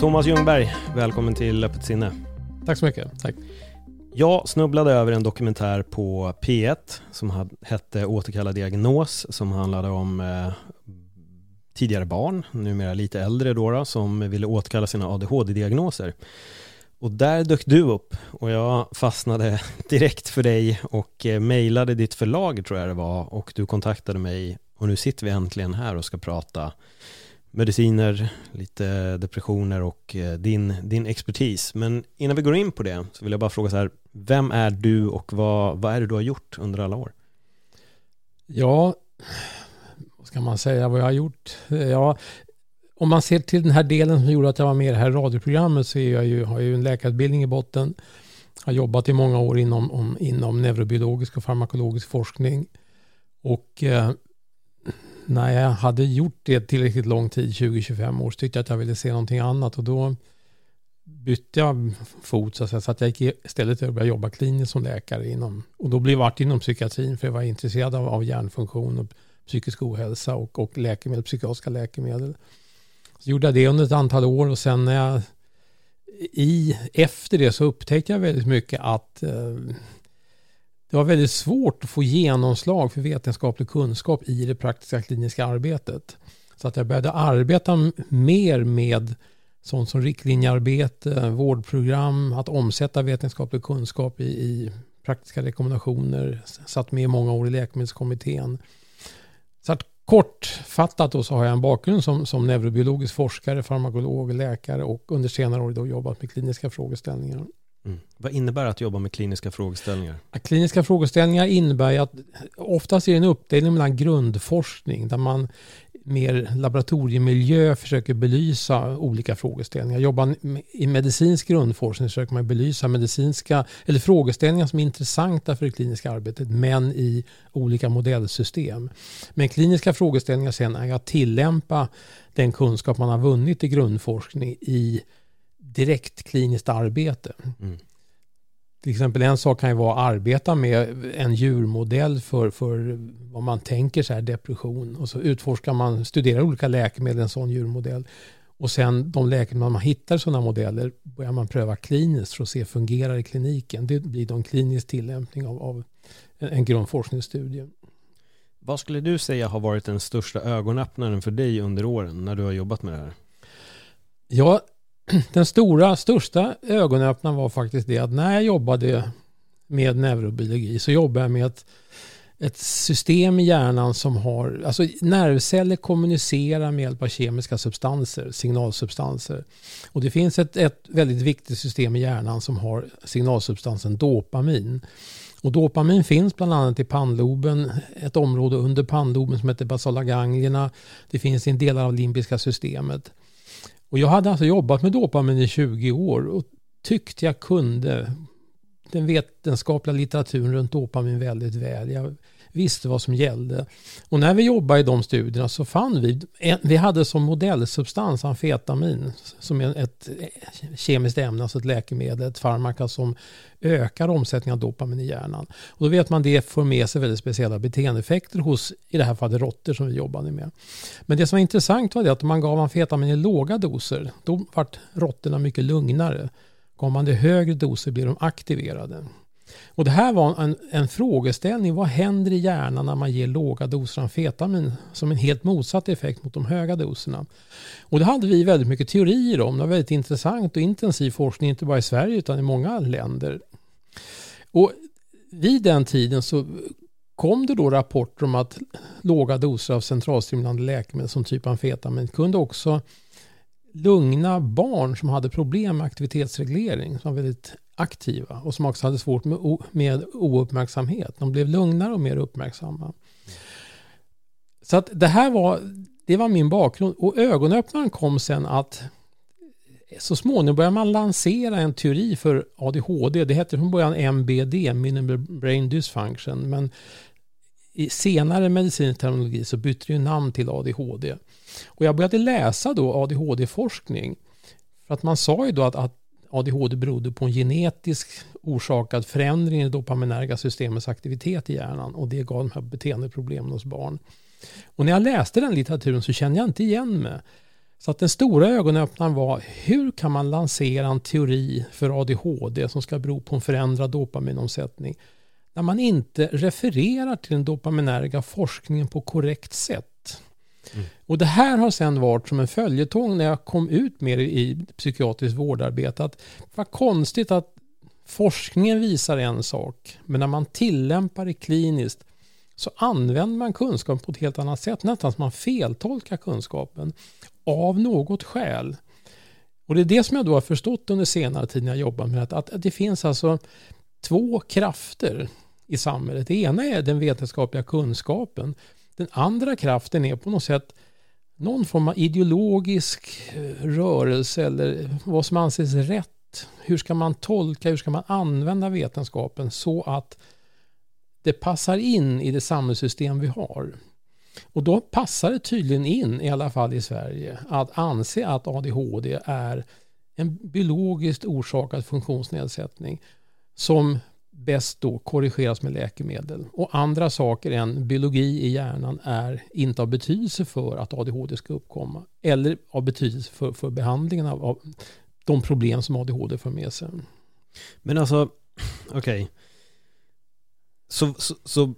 Thomas Ljungberg, välkommen till Öppet sinne. Tack så mycket. Tack. Jag snubblade över en dokumentär på P1 som hade, hette Återkalla diagnos som handlade om eh, tidigare barn, numera lite äldre då, då som ville återkalla sina ADHD-diagnoser. Och där dök du upp och jag fastnade direkt för dig och eh, mejlade ditt förlag tror jag det var och du kontaktade mig och nu sitter vi äntligen här och ska prata mediciner, lite depressioner och eh, din, din expertis. Men innan vi går in på det så vill jag bara fråga så här, vem är du och vad, vad är det du har gjort under alla år? Ja, vad ska man säga vad jag har gjort? Ja, om man ser till den här delen som gjorde att jag var med i det här radioprogrammet så är jag ju, har jag ju en läkarutbildning i botten. Har jobbat i många år inom, om, inom neurobiologisk och farmakologisk forskning. Och eh, när jag hade gjort det tillräckligt lång tid, 20-25 år, så tyckte jag att jag ville se någonting annat och då bytte jag fot så att, säga, så att jag gick istället och började jobba kliniskt som läkare inom, och då blev jag inom psykiatrin för jag var intresserad av, av hjärnfunktion och psykisk ohälsa och, och läkemedel, psykiatriska läkemedel. Så gjorde jag det under ett antal år och sen när jag i, efter det så upptäckte jag väldigt mycket att eh, det var väldigt svårt att få genomslag för vetenskaplig kunskap i det praktiska kliniska arbetet. Så att jag började arbeta mer med sånt som riktlinjearbete, vårdprogram, att omsätta vetenskaplig kunskap i, i praktiska rekommendationer. Satt med i många år i läkemedelskommittén. Så att kortfattat då så har jag en bakgrund som, som neurobiologisk forskare, farmakolog, läkare och under senare år då jobbat med kliniska frågeställningar. Mm. Vad innebär det att jobba med kliniska frågeställningar? Kliniska frågeställningar innebär att oftast är det en uppdelning mellan grundforskning där man mer laboratoriemiljö försöker belysa olika frågeställningar. Jobbar i medicinsk grundforskning försöker man belysa medicinska eller frågeställningar som är intressanta för det kliniska arbetet men i olika modellsystem. Men kliniska frågeställningar sen är att tillämpa den kunskap man har vunnit i grundforskning i direkt kliniskt arbete. Mm. Till exempel en sak kan ju vara att arbeta med en djurmodell för, för vad man tänker sig depression. Och så utforskar man, studerar olika läkemedel i en sån djurmodell. Och sen de läkemedel man hittar sådana modeller börjar man pröva kliniskt för att se fungerar i kliniken. Det blir då en klinisk tillämpning av, av en grundforskningsstudie. Vad skulle du säga har varit den största ögonöppnaren för dig under åren när du har jobbat med det här? Ja, den stora, största ögonöppnaren var faktiskt det att när jag jobbade med neurobiologi så jobbade jag med ett, ett system i hjärnan som har, alltså nervceller kommunicerar med hjälp av kemiska substanser, signalsubstanser. Och det finns ett, ett väldigt viktigt system i hjärnan som har signalsubstansen dopamin. Och dopamin finns bland annat i pannloben, ett område under pannloben som heter basala ganglierna. Det finns i en delar av limbiska systemet. Och jag hade alltså jobbat med dopamin i 20 år och tyckte jag kunde den vetenskapliga litteraturen runt dopamin väldigt väl. Jag visste vad som gällde. Och när vi jobbade i de studierna så fann vi, vi hade som modellsubstans amfetamin som är ett eh, kemiskt ämne, alltså ett läkemedel, ett farmaka som ökar omsättningen av dopamin i hjärnan. Och då vet man det får med sig väldigt speciella beteendeeffekter hos, i det här fallet råttor som vi jobbade med. Men det som var intressant var det att om man gav amfetamin i låga doser, då vart råttorna mycket lugnare. Gav man det högre doser blir de aktiverade. Och det här var en, en frågeställning. Vad händer i hjärnan när man ger låga doser amfetamin som en helt motsatt effekt mot de höga doserna? Och det hade vi väldigt mycket teorier om. Det var väldigt intressant och intensiv forskning, inte bara i Sverige utan i många länder. Och vid den tiden så kom det då rapporter om att låga doser av centralstimulerande läkemedel som typ amfetamin kunde också lugna barn som hade problem med aktivitetsreglering, som var väldigt aktiva och som också hade svårt med, med ouppmärksamhet. De blev lugnare och mer uppmärksamma. Så att det här var, det var min bakgrund och ögonöppnaren kom sen att så småningom började man lansera en teori för ADHD. Det hette från början MBD, Minimal Brain Dysfunction. Men i senare medicinsk terminologi så bytte det ju namn till ADHD. Och jag började läsa då ADHD-forskning. För att man sa ju då att, att ADHD berodde på en genetisk orsakad förändring i det dopaminerga systemets aktivitet i hjärnan och det gav de här beteendeproblemen hos barn. Och när jag läste den litteraturen så kände jag inte igen mig. Så att den stora ögonöppnaren var hur kan man lansera en teori för ADHD som ska bero på en förändrad dopaminomsättning när man inte refererar till den dopaminerga forskningen på korrekt sätt. Mm. Och det här har sen varit som en följetong när jag kom ut mer i psykiatriskt vårdarbete. Att vad konstigt att forskningen visar en sak, men när man tillämpar det kliniskt så använder man kunskap på ett helt annat sätt. Nästan som man feltolkar kunskapen av något skäl. Och det är det som jag då har förstått under senare tid när jag jobbar med det. Att, att det finns alltså två krafter i samhället. Det ena är den vetenskapliga kunskapen. Den andra kraften är på något sätt någon form av ideologisk eh, rörelse eller vad som anses rätt. Hur ska man tolka, hur ska man använda vetenskapen så att det passar in i det samhällssystem vi har. Och då passar det tydligen in, i alla fall i Sverige, att anse att ADHD är en biologiskt orsakad funktionsnedsättning som bäst då korrigeras med läkemedel. Och andra saker än biologi i hjärnan är inte av betydelse för att ADHD ska uppkomma. Eller av betydelse för, för behandlingen av, av de problem som ADHD för med sig. Men alltså, okej. Okay. Så, så, så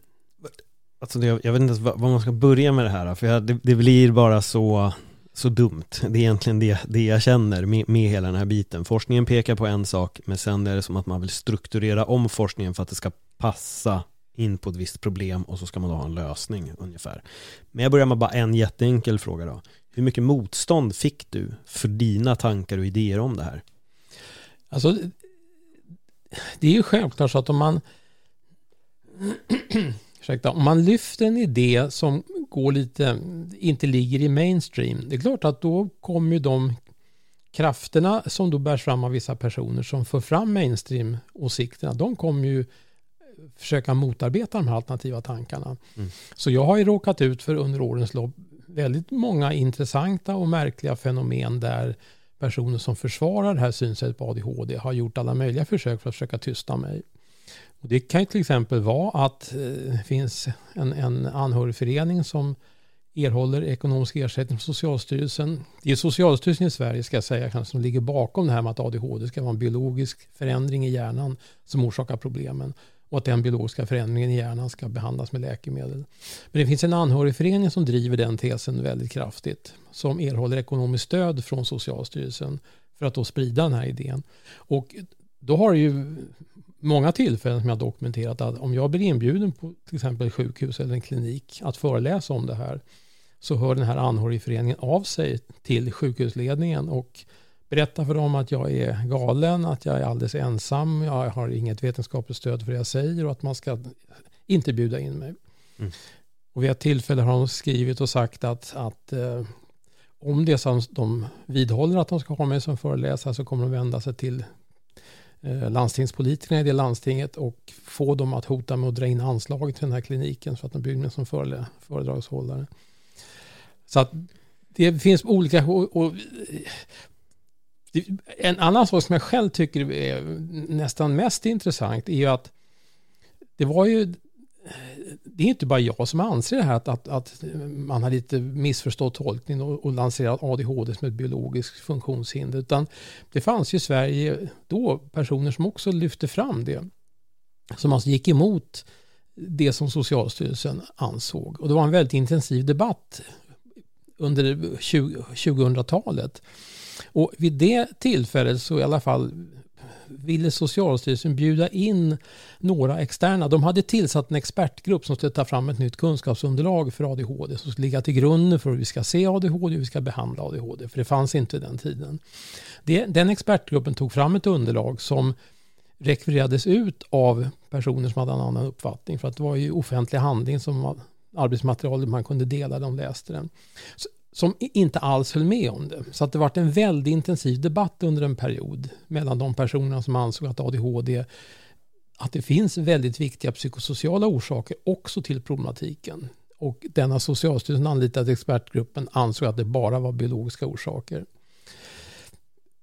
alltså jag, jag, vet inte ens vad man ska börja med det här. För jag, det, det, blir bara så, så dumt. Det är egentligen det, det jag känner med, med hela den här biten. Forskningen pekar på en sak, men sen är det som att man vill strukturera om forskningen för att det ska passa in på ett visst problem och så ska man då ha en lösning ungefär. Men jag börjar med bara en jätteenkel fråga då. Hur mycket motstånd fick du för dina tankar och idéer om det här? Alltså, det är ju självklart så att om man ursäkta, om man lyfter en idé som går lite, inte ligger i mainstream, det är klart att då kommer ju de krafterna som då bärs fram av vissa personer som för fram mainstream-åsikterna, de kommer ju försöka motarbeta de här alternativa tankarna. Mm. Så jag har ju råkat ut för under årens lopp väldigt många intressanta och märkliga fenomen där personer som försvarar det här synsättet på ADHD har gjort alla möjliga försök för att försöka tysta mig. Och det kan ju till exempel vara att eh, det eh, finns en, en anhörigförening som erhåller ekonomisk ersättning från Socialstyrelsen. Det är Socialstyrelsen i Sverige ska jag säga som ligger bakom det här med att ADHD ska vara en biologisk förändring i hjärnan som orsakar problemen och att den biologiska förändringen i hjärnan ska behandlas med läkemedel. Men det finns en anhörigförening som driver den tesen väldigt kraftigt som erhåller ekonomiskt stöd från Socialstyrelsen för att då sprida den här idén. Och då har det ju många tillfällen som jag dokumenterat att om jag blir inbjuden på till exempel sjukhus eller en klinik att föreläsa om det här så hör den här anhörigföreningen av sig till sjukhusledningen och berättar för dem att jag är galen, att jag är alldeles ensam, jag har inget vetenskapligt stöd för det jag säger och att man ska inte bjuda in mig. Mm. Och vid ett tillfälle har de skrivit och sagt att, att eh, om det är så att de vidhåller att de ska ha mig som föreläsare så kommer de vända sig till Eh, landstingspolitikerna i det landstinget och få dem att hota med att dra in anslaget till den här kliniken så att de blir med som föredragshållare. Så att det finns olika... Och, och, en annan sak som jag själv tycker är nästan mest intressant är ju att det var ju det är inte bara jag som anser det här att, att, att man har lite missförstått tolkningen och, och lanserat ADHD som ett biologiskt funktionshinder. Utan det fanns ju i Sverige då personer som också lyfte fram det. Som alltså gick emot det som Socialstyrelsen ansåg. Och det var en väldigt intensiv debatt under 2000-talet. Och vid det tillfället så i alla fall ville Socialstyrelsen bjuda in några externa. De hade tillsatt en expertgrupp som skulle ta fram ett nytt kunskapsunderlag för ADHD som skulle ligga till grunden för hur vi ska se ADHD och hur vi ska behandla ADHD. För det fanns inte den tiden. Det, den expertgruppen tog fram ett underlag som rekvirerades ut av personer som hade en annan uppfattning. För att det var ju offentlig handling som var arbetsmaterial man kunde dela, de läste den. Som inte alls höll med om det. Så att det varit en väldigt intensiv debatt under en period mellan de personerna som ansåg att ADHD att det finns väldigt viktiga psykosociala orsaker också till problematiken. Och denna Socialstyrelsen anlitade expertgruppen ansåg att det bara var biologiska orsaker.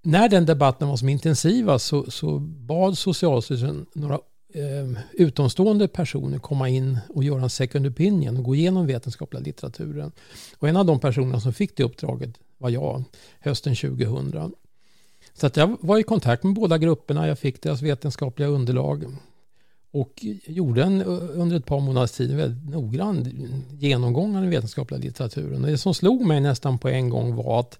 När den debatten var som intensivast så, så bad Socialstyrelsen några eh, utomstående personer komma in och göra en second opinion och gå igenom vetenskapliga litteraturen. Och en av de personerna som fick det uppdraget var jag, hösten 2000. Så att jag var i kontakt med båda grupperna, jag fick deras vetenskapliga underlag och gjorde en, under ett par månaders tid en väldigt noggrann genomgång av den vetenskapliga litteraturen. Och det som slog mig nästan på en gång var att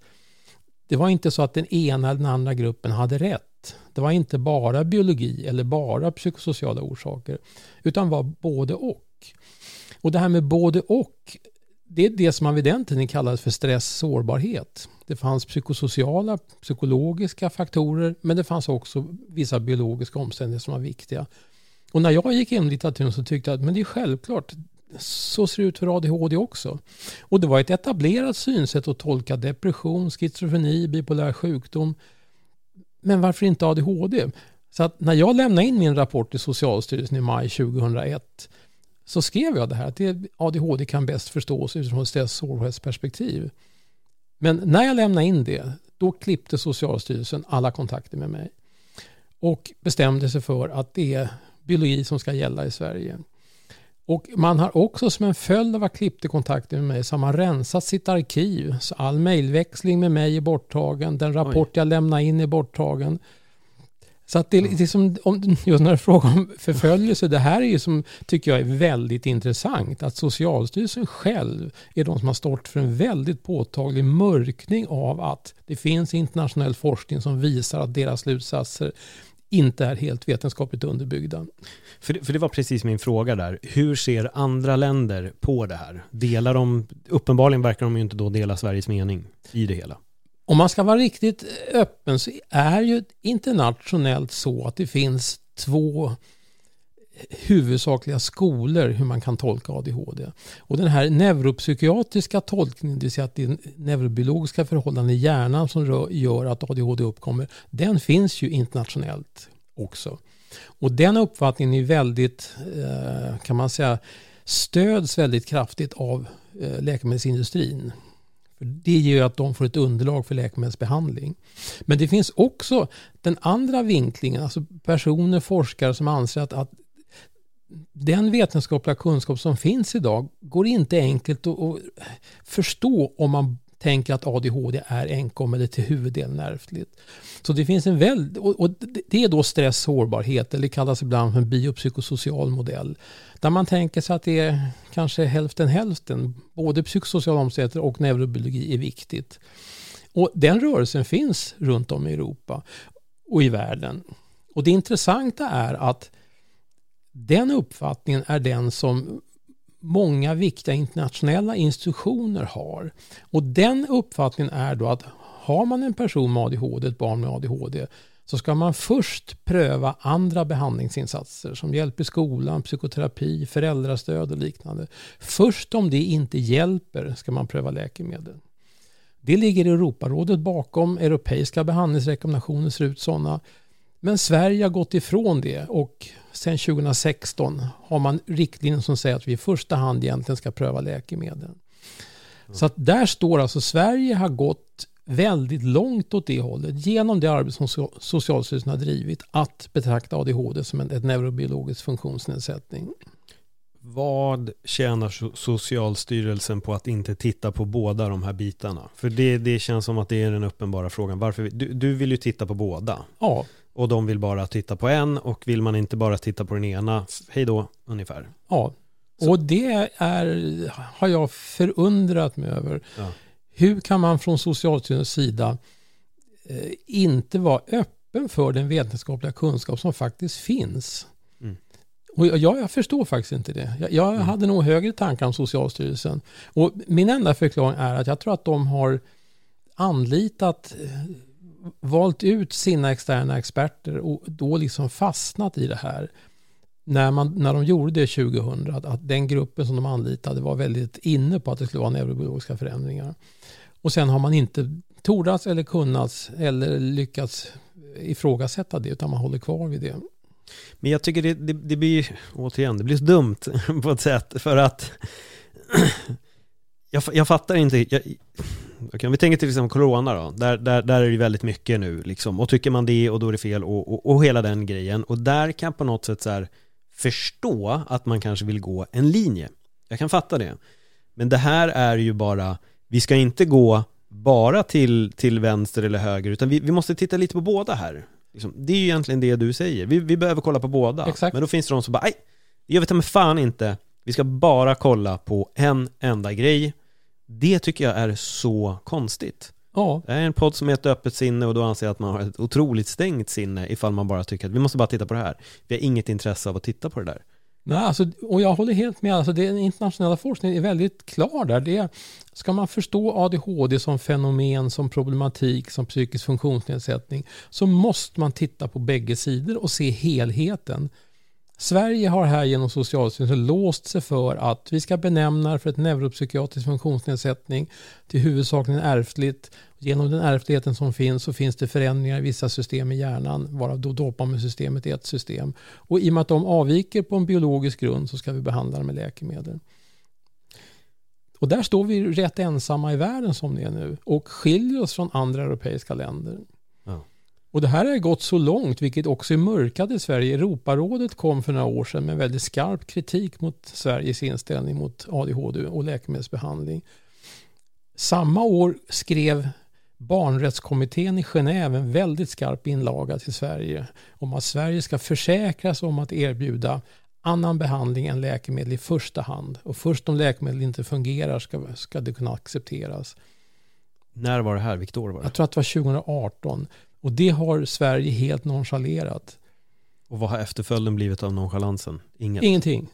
det var inte så att den ena eller den andra gruppen hade rätt. Det var inte bara biologi eller bara psykosociala orsaker, utan var både och. Och det här med både och, det är det som man vid den tiden kallade för stress sårbarhet. Det fanns psykosociala, psykologiska faktorer, men det fanns också vissa biologiska omständigheter som var viktiga. Och när jag gick igenom litteraturen så tyckte jag att men det är självklart, så ser det ut för ADHD också. Och det var ett etablerat synsätt att tolka depression, schizofreni, bipolär sjukdom. Men varför inte ADHD? Så att när jag lämnade in min rapport till Socialstyrelsen i maj 2001 så skrev jag det här att ADHD kan bäst förstås utifrån ett stress sårbarhetsperspektiv. Men när jag lämnade in det, då klippte Socialstyrelsen alla kontakter med mig och bestämde sig för att det är biologi som ska gälla i Sverige. Och man har också som en följd av att klippte kontakten med mig så har man rensat sitt arkiv. Så all mejlväxling med mig är borttagen. Den rapport Oj. jag lämnar in är borttagen. Så att det, det är som, om, just när det är fråga om förföljelse, det här är ju som, tycker jag är väldigt intressant. Att Socialstyrelsen själv är de som har stått för en väldigt påtaglig mörkning av att det finns internationell forskning som visar att deras slutsatser inte är helt vetenskapligt underbyggda. För det, för det var precis min fråga där. Hur ser andra länder på det här? Delar de, uppenbarligen verkar de ju inte då dela Sveriges mening i det hela. Om man ska vara riktigt öppen så är ju internationellt så att det finns två huvudsakliga skolor hur man kan tolka ADHD. Och den här neuropsykiatriska tolkningen, det vill säga att det är neurobiologiska förhållanden i hjärnan som gör att ADHD uppkommer, den finns ju internationellt också. Och den uppfattningen är väldigt, eh, kan man säga, stöds väldigt kraftigt av eh, läkemedelsindustrin. Det gör att de får ett underlag för läkemedelsbehandling. Men det finns också den andra vinklingen, alltså personer, forskare som anser att, att den vetenskapliga kunskap som finns idag går inte enkelt att förstå om man tänker att ADHD är enkom eller till huvuddelen ärftligt. Så det finns en väldigt, och det är då stress sårbarhet eller kallas ibland för en biopsykosocial modell. Där man tänker sig att det är kanske hälften hälften, både psykosociala omständigheter och neurobiologi är viktigt. Och den rörelsen finns runt om i Europa och i världen. Och det intressanta är att den uppfattningen är den som många viktiga internationella institutioner har. Och den uppfattningen är då att har man en person med ADHD, ett barn med ADHD, så ska man först pröva andra behandlingsinsatser som hjälp i skolan, psykoterapi, föräldrastöd och liknande. Först om det inte hjälper ska man pröva läkemedel. Det ligger Europarådet bakom. Europeiska behandlingsrekommendationer ser ut sådana. Men Sverige har gått ifrån det och sedan 2016 har man riktlinjer som säger att vi i första hand egentligen ska pröva läkemedel. Mm. Så att där står alltså Sverige har gått väldigt långt åt det hållet genom det arbete som Socialstyrelsen har drivit att betrakta ADHD som en ett neurobiologisk funktionsnedsättning. Vad tjänar Socialstyrelsen på att inte titta på båda de här bitarna? För det, det känns som att det är den uppenbara frågan. Varför, du, du vill ju titta på båda. Ja, och de vill bara titta på en och vill man inte bara titta på den ena, hej då ungefär. Ja, Så. och det är, har jag förundrat mig över. Ja. Hur kan man från Socialstyrelsens sida eh, inte vara öppen för den vetenskapliga kunskap som faktiskt finns? Mm. Och jag, jag, förstår faktiskt inte det. Jag, jag mm. hade nog högre tankar om Socialstyrelsen. Och min enda förklaring är att jag tror att de har anlitat eh, valt ut sina externa experter och då liksom fastnat i det här. När, man, när de gjorde det 2000, att, att den gruppen som de anlitade var väldigt inne på att det skulle vara neurobiologiska förändringar. Och sen har man inte tordats eller kunnat eller lyckats ifrågasätta det utan man håller kvar vid det. Men jag tycker det, det, det blir, återigen, det blir så dumt på ett sätt för att jag, jag fattar inte, jag, okay, om vi tänker till exempel corona då, där, där, där är det väldigt mycket nu liksom, och tycker man det och då är det fel och, och, och hela den grejen och där kan jag på något sätt så här förstå att man kanske vill gå en linje. Jag kan fatta det. Men det här är ju bara, vi ska inte gå bara till, till vänster eller höger, utan vi, vi måste titta lite på båda här. Liksom, det är ju egentligen det du säger. Vi, vi behöver kolla på båda. Exakt. Men då finns det de som bara, nej, det gör vi ta fan inte. Vi ska bara kolla på en enda grej. Det tycker jag är så konstigt. Ja, Det är en podd som är ett öppet sinne och då anser jag att man har ett otroligt stängt sinne ifall man bara tycker att vi måste bara titta på det här. Vi har inget intresse av att titta på det där. Nej, alltså, och jag håller helt med. Alltså, den internationella forskningen är väldigt klar där. Det, ska man förstå ADHD som fenomen, som problematik, som psykisk funktionsnedsättning så måste man titta på bägge sidor och se helheten. Sverige har här genom Socialstyrelsen låst sig för att vi ska benämna för ett neuropsykiatrisk funktionsnedsättning till huvudsakligen ärftligt. Genom den ärftligheten som finns så finns det förändringar i vissa system i hjärnan varav då dopaminsystemet är ett system. Och i och med att de avviker på en biologisk grund så ska vi behandla dem med läkemedel. Och där står vi rätt ensamma i världen som det är nu och skiljer oss från andra europeiska länder. Och det här har gått så långt, vilket också är mörkat i Sverige. Europarådet kom för några år sedan med väldigt skarp kritik mot Sveriges inställning mot ADHD och läkemedelsbehandling. Samma år skrev barnrättskommittén i Genève en väldigt skarp inlaga till Sverige om att Sverige ska försäkras om att erbjuda annan behandling än läkemedel i första hand. Och först om läkemedel inte fungerar ska, ska det kunna accepteras. När var det här? Vilket år var det? Jag tror att det var 2018. Och det har Sverige helt nonchalerat. Och vad har efterföljden blivit av nonchalansen? Inget. Ingenting.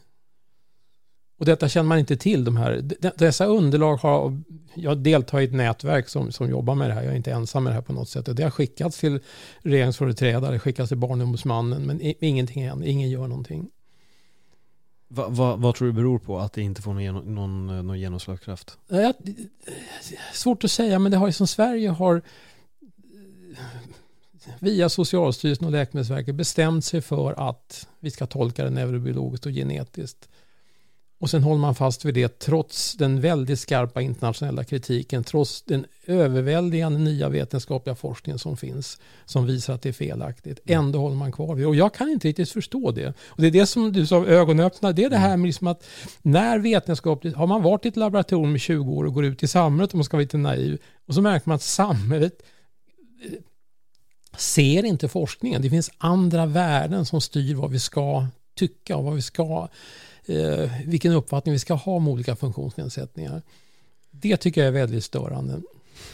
Och detta känner man inte till. De här. Dessa underlag har, jag deltar i ett nätverk som, som jobbar med det här. Jag är inte ensam med det här på något sätt. Och det har skickats till regeringsföreträdare, skickats till Barnombudsmannen, men ingenting händer. Ingen gör någonting. Va, va, vad tror du beror på att det inte får någon, någon, eh, någon genomslagskraft? Jag- svårt att säga, men det har ju som Sverige har via Socialstyrelsen och Läkemedelsverket bestämt sig för att vi ska tolka det neurobiologiskt och genetiskt. Och sen håller man fast vid det trots den väldigt skarpa internationella kritiken, trots den överväldigande nya vetenskapliga forskningen som finns, som visar att det är felaktigt. Ändå håller man kvar vid det. Och jag kan inte riktigt förstå det. Och det är det som du sa, ögonöppnare, det är det här med liksom att när vetenskapligt, har man varit i ett laboratorium i 20 år och går ut i samhället om man ska vara lite naiv, och så märker man att samhället ser inte forskningen. Det finns andra värden som styr vad vi ska tycka och vad vi ska eh, vilken uppfattning vi ska ha om olika funktionsnedsättningar. Det tycker jag är väldigt störande.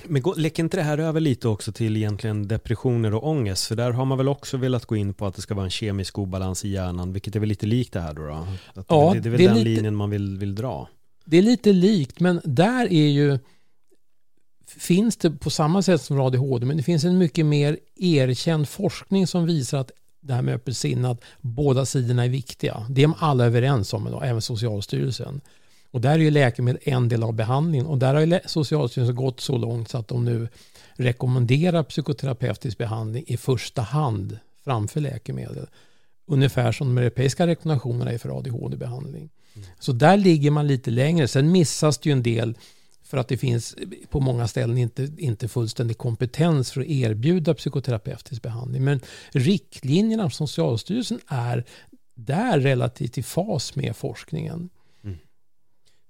Men gå- läcker inte det här över lite också till egentligen depressioner och ångest? För där har man väl också velat gå in på att det ska vara en kemisk obalans i hjärnan, vilket är väl lite likt det här då? då? Ja, det, det är väl det är den lite- linjen man vill, vill dra. Det är lite likt, men där är ju finns det på samma sätt som ADHD, men det finns en mycket mer erkänd forskning som visar att det här med öppet sinne, att båda sidorna är viktiga. Det är de alla överens om idag, även Socialstyrelsen. Och där är ju läkemedel en del av behandlingen och där har ju Socialstyrelsen gått så långt så att de nu rekommenderar psykoterapeutisk behandling i första hand framför läkemedel. Ungefär som de europeiska rekommendationerna är för ADHD-behandling. Så där ligger man lite längre. Sen missas det ju en del för att det finns på många ställen inte, inte fullständig kompetens för att erbjuda psykoterapeutisk behandling. Men riktlinjerna från Socialstyrelsen är där relativt i fas med forskningen.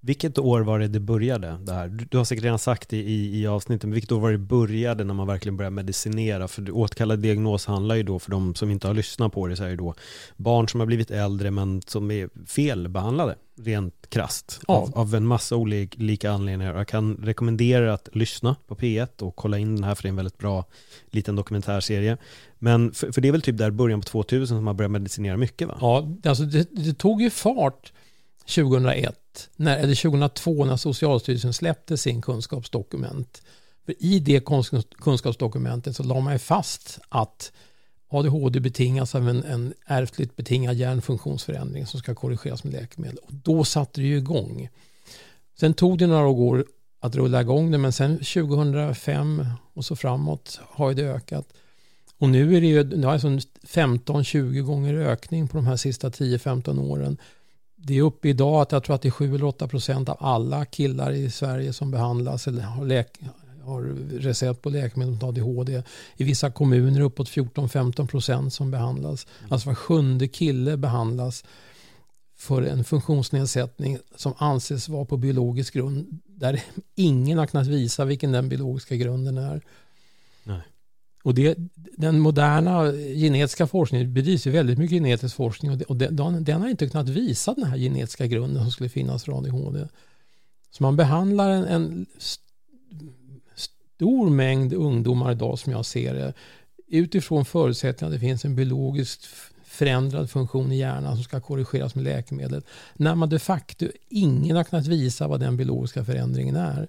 Vilket år var det det började det här? Du, har säkert redan sagt det i, i avsnittet, men vilket år var det började när man verkligen började medicinera? För återkallad diagnos handlar ju då, för de som inte har lyssnat på det, så är det då barn som har blivit äldre men som är felbehandlade, rent krasst, Ja. av, av en massa olika anledningar. Jag kan rekommendera att lyssna på P1 och kolla in den här, för det är en väldigt bra liten dokumentärserie. Men för, för det är väl typ där början på 2000 som man började medicinera mycket va? Ja, alltså det, det tog ju fart 2001, när, eller 2002 när Socialstyrelsen släppte sin kunskapsdokument För i det kunskapsdokumentet så la man ju fast att ADHD betingas av en, en ärftligt betingad hjärnfunktionsförändring som ska korrigeras med läkemedel. Och då satte det ju igång. Sen tog det några år att rulla igång det men sen 2005 och så framåt har det ökat. Och nu är det ju alltså 15-20 gånger ökning på de här sista 10-15 åren. Det är uppe idag att jag tror att det är 7 eller 8 procent av alla killar i Sverige som behandlas eller har, läk har recept på läkemedel mot ADHD. I vissa kommuner uppåt 14-15 procent som behandlas. Alltså var sjunde kille behandlas för en funktionsnedsättning som anses vara på biologisk grund där ingen har kunnat visa vilken den biologiska grunden är. Nej. Och det, den moderna genetiska forskningen bedrivs ju väldigt mycket genetisk forskning och, det, och den, den, har inte kunnat visa den här genetiska grunden som skulle finnas för ADHD. Så man behandlar en, en stor mängd ungdomar idag som jag ser det utifrån förutsättningen att det finns en biologiskt förändrad funktion i hjärnan som ska korrigeras med läkemedel. När man de facto ingen har kunnat visa vad den biologiska förändringen är.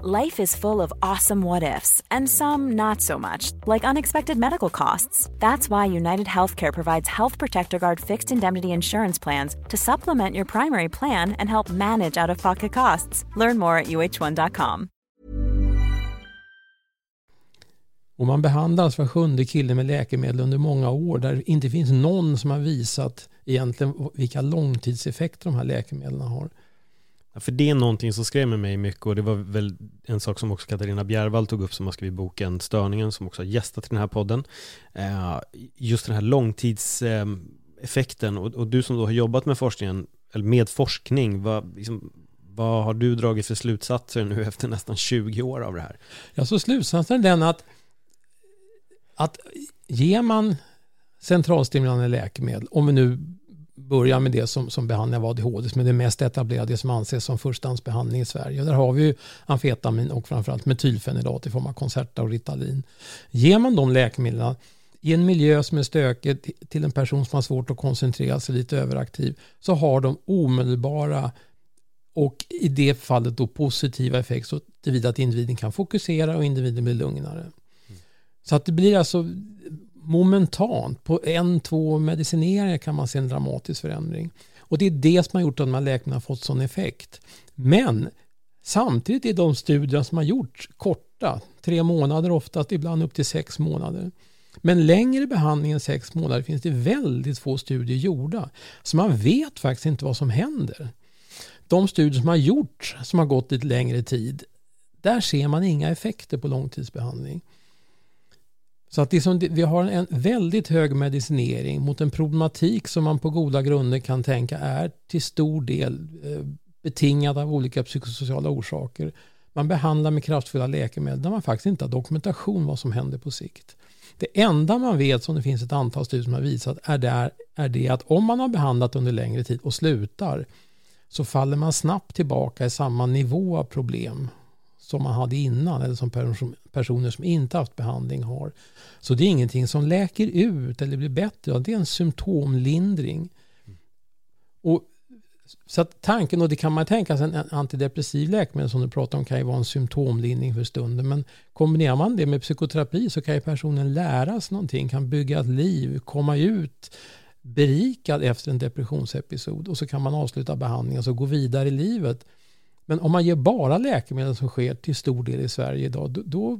Life is full of awesome what ifs and some not so much, like unexpected medical costs. That's why United Healthcare provides Health Protector Guard fixed indemnity insurance plans to supplement your primary plan and help manage out of pocket costs. Learn more at uh1.com. Och man behandlas var sjunde kille med läkemedel under många år där det inte finns någon som har visat egentligen vilka långtidseffekter de här läkemedlen har. För det är någonting som skrämmer mig mycket och det var väl en sak som också Katarina Bjärvall tog upp som har skrivit boken Störningen som också har gästat den här podden. Eh, just den här långtidseffekten och du som då har jobbat med forskningen, eller med forskning, vad, liksom, vad har du dragit för slutsatser nu efter nästan 20 år av det här? Ja, så slutsatsen är den att, att ger man centralstimulerande läkemedel, om vi nu börja med det som, som behandling av ADHD som är det mest etablerade, det som anses som förstahandsbehandling i Sverige. Där har vi ju amfetamin och framförallt metylfenidat i form av Concerta och Ritalin. Ger man de läkemedlen i en miljö som är stökig till en person som har svårt att koncentrera sig, lite överaktiv, så har de omedelbara och i det fallet då positiva effekter så att individen kan fokusera och individen blir lugnare. Mm. Så att det blir alltså momentant, på en, två medicineringar kan man se en dramatisk förändring. Och det är det som har gjort att de här läkemedlen har fått sån effekt. Men samtidigt är de studier som har gjorts korta, tre månader oftast, ibland upp till sex månader. Men längre behandling än sex månader finns det väldigt få studier gjorda. Så man vet faktiskt inte vad som händer. De studier som har gjorts, som har gått lite längre tid, där ser man inga effekter på långtidsbehandling. Så att det som, vi har en väldigt hög medicinering mot en problematik som man på goda grunder kan tänka är till stor del eh, betingad av olika psykosociala orsaker. Man behandlar med kraftfulla läkemedel där man faktiskt inte har dokumentation vad som händer på sikt. Det enda man vet som det finns ett antal studier som har visat är, där, är det att om man har behandlat under längre tid och slutar så faller man snabbt tillbaka i samma nivå av problem som man hade innan eller som personer som inte haft behandling har. Så det är ingenting som läker ut eller blir bättre, det är en symptomlindring. Och, så att tanken, och det kan man tänka sig, en antidepressiv läkemedel som du pratar om kan ju vara en symptomlindring för stunden. Men kombinerar man det med psykoterapi så kan ju personen lära sig någonting, kan bygga ett liv, komma ut berikad efter en depressionsepisod och så kan man avsluta behandlingen och gå vidare i livet. Men om man ger bara läkemedel som sker till stor del i Sverige idag, då, då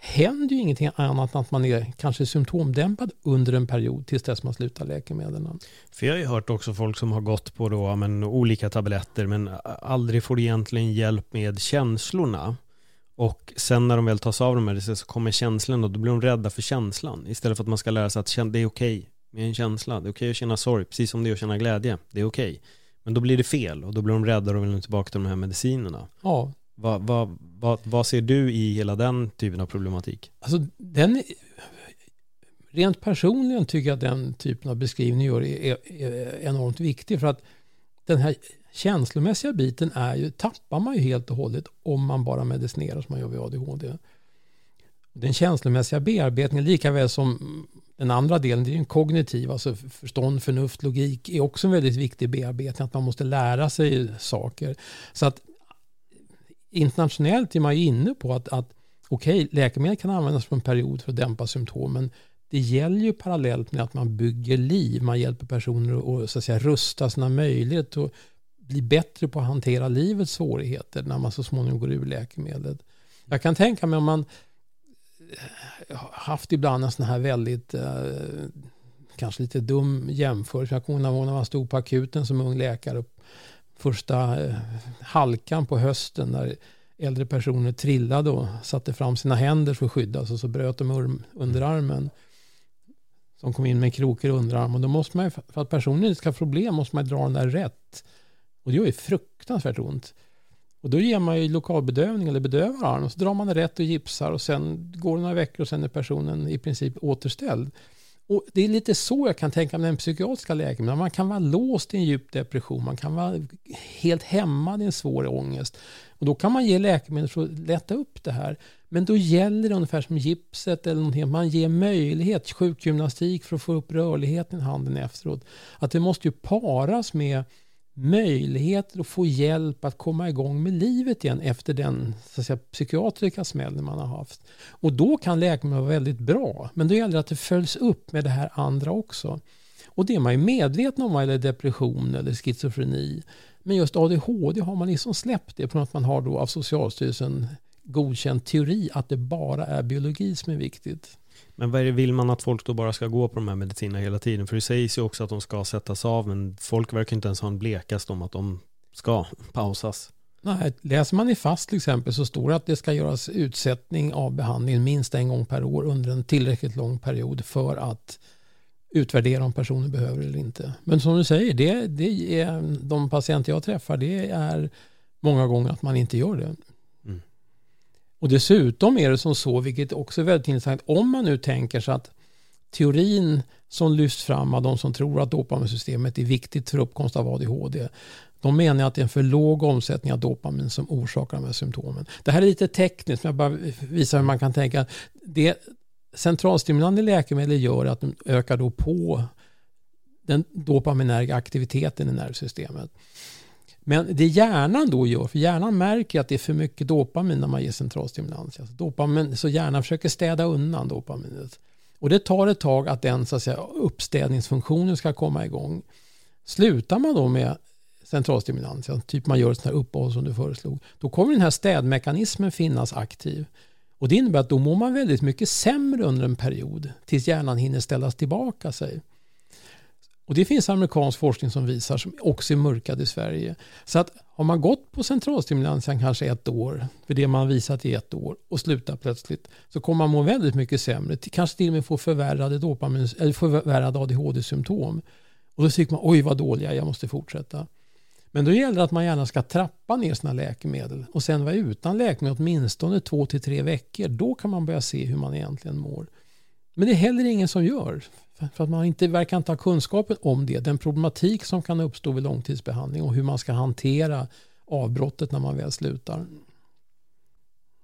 händer ju ingenting annat än att man är kanske symptomdämpad under en period tills dess man slutar läkemedlen. För jag har ju hört också folk som har gått på då, men, olika tabletter men aldrig får egentligen hjälp med känslorna. Och sen när de väl tas av de här så kommer känslan och då blir de rädda för känslan. Istället för att man ska lära sig att det är okej med en känsla. Det är okej att känna sorg, precis som det är att känna glädje. Det är okej. Men då blir det fel och då blir de rädda och vill tillbaka till de här medicinerna. Ja, Vad, vad, vad, vad ser du i hela den typen av problematik? alltså den... Rent personligen tycker jag att den typen av beskrivning gör är, är, är enormt viktig för att den här känslomässiga biten är ju, tappar man ju helt och hållet om man bara medicinerar som man gör vid ADHD. Den känslomässiga bearbetningen lika väl som den andra delen, det är ju en kognitiv, alltså förstånd, förnuft, logik är också en väldigt viktig bearbetning, att man måste lära sig saker. Så att internationellt är man ju inne på att, att okej, okay, läkemedel kan användas på en period för att dämpa symptomen. Det gäller ju parallellt med att man bygger liv, man hjälper personer att så att säga, rusta sina möjligheter och bli bättre på att hantera livets svårigheter när man så småningom går ur läkemedlet. Jag kan tänka mig om man haft ibland en sån här väldigt eh, kanske lite dum jämförelse. Jag kommer ihåg när man stod på akuten som ung läkare. Första eh, halkan på hösten när äldre personer trillade och satte fram sina händer för att skyddas och så bröt de underarmen. Som kom in med krokig underarm och då måste man för att personen inte ska ha problem måste man dra den där rätt. Och det gör ju fruktansvärt ont. Och då ger man ju lokalbedövning eller bedövar armen och så drar man rätt och gipsar och sen går det några veckor och sen är personen i princip återställd. Och det är lite så jag kan tänka med den psykiatriska läkemedlen. Man kan vara låst i en djup depression, man kan vara helt hämmad i en svår ångest. Och då kan man ge läkemedel för att lätta upp det här. Men då gäller det ungefär som gipset eller någonting, man ger möjlighet, sjukgymnastik för att få upp rörligheten i handen efteråt. Att det måste ju paras med möjligheter att få hjälp att komma igång med livet igen efter den så att säga, psykiatriska smällen man har haft. Och då kan läkemedel vara väldigt bra, men då gäller det att det följs upp med det här andra också. Och det är man ju medveten om vad gäller depression eller schizofreni. Men just ADHD har man liksom släppt det på att man har då av Socialstyrelsen godkänd teori att det bara är biologi som är viktigt. Men vad är det, vill man att folk då bara ska gå på de här medicinerna hela tiden? För det sägs ju också att de ska sättas av, men folk verkar inte ens ha en blekast om att de ska pausas. Nej, läser man i FAST till exempel så står det att det ska göras utsättning av behandlingen minst en gång per år under en tillräckligt lång period för att utvärdera om personen behöver eller inte. Men som du säger, det, det är, de patienter jag träffar, det är många gånger att man inte gör det. Och dessutom är det som så, vilket också är väldigt intressant, om man nu tänker sig att teorin som lyfts fram av de som tror att dopaminsystemet är viktigt för uppkomst av ADHD, de menar att det är en för låg omsättning av dopamin som orsakar de här symptomen. Det här är lite tekniskt, men jag bara visar hur man kan tänka. Det centralstimulerande läkemedel gör att de ökar då på den dopaminerga aktiviteten i nervsystemet. Men det hjärnan då gör, för hjärnan märker att det är för mycket dopamin när man ger centralstimulans. Alltså dopamin, så hjärnan försöker städa undan dopaminet. Och det tar ett tag att den så att säga, uppstädningsfunktionen ska komma igång. Slutar man då med centralstimulans, typ man gör ett sånt här uppehåll som du föreslog, då kommer den här städmekanismen finnas aktiv. Och det innebär att då mår man väldigt mycket sämre under en period tills hjärnan hinner ställas tillbaka sig. Och det finns amerikansk forskning som visar, som också är mörkad i Sverige. Så att har man gått på centralstimulansen kanske ett år, för det man visat i ett år, och slutar plötsligt, så kommer man må väldigt mycket sämre. Kanske till och med få förvärrade, dopamin, eller förvärrade ADHD-symptom. Och då tycker man, oj vad dåliga, jag måste fortsätta. Men då gäller det att man gärna ska trappa ner sina läkemedel och sen vara utan läkemedel åtminstone två till tre veckor. Då kan man börja se hur man egentligen mår. Men det är heller ingen som gör. För att man inte verkar inte ha kunskapen om det. Den problematik som kan uppstå vid långtidsbehandling och hur man ska hantera avbrottet när man väl slutar.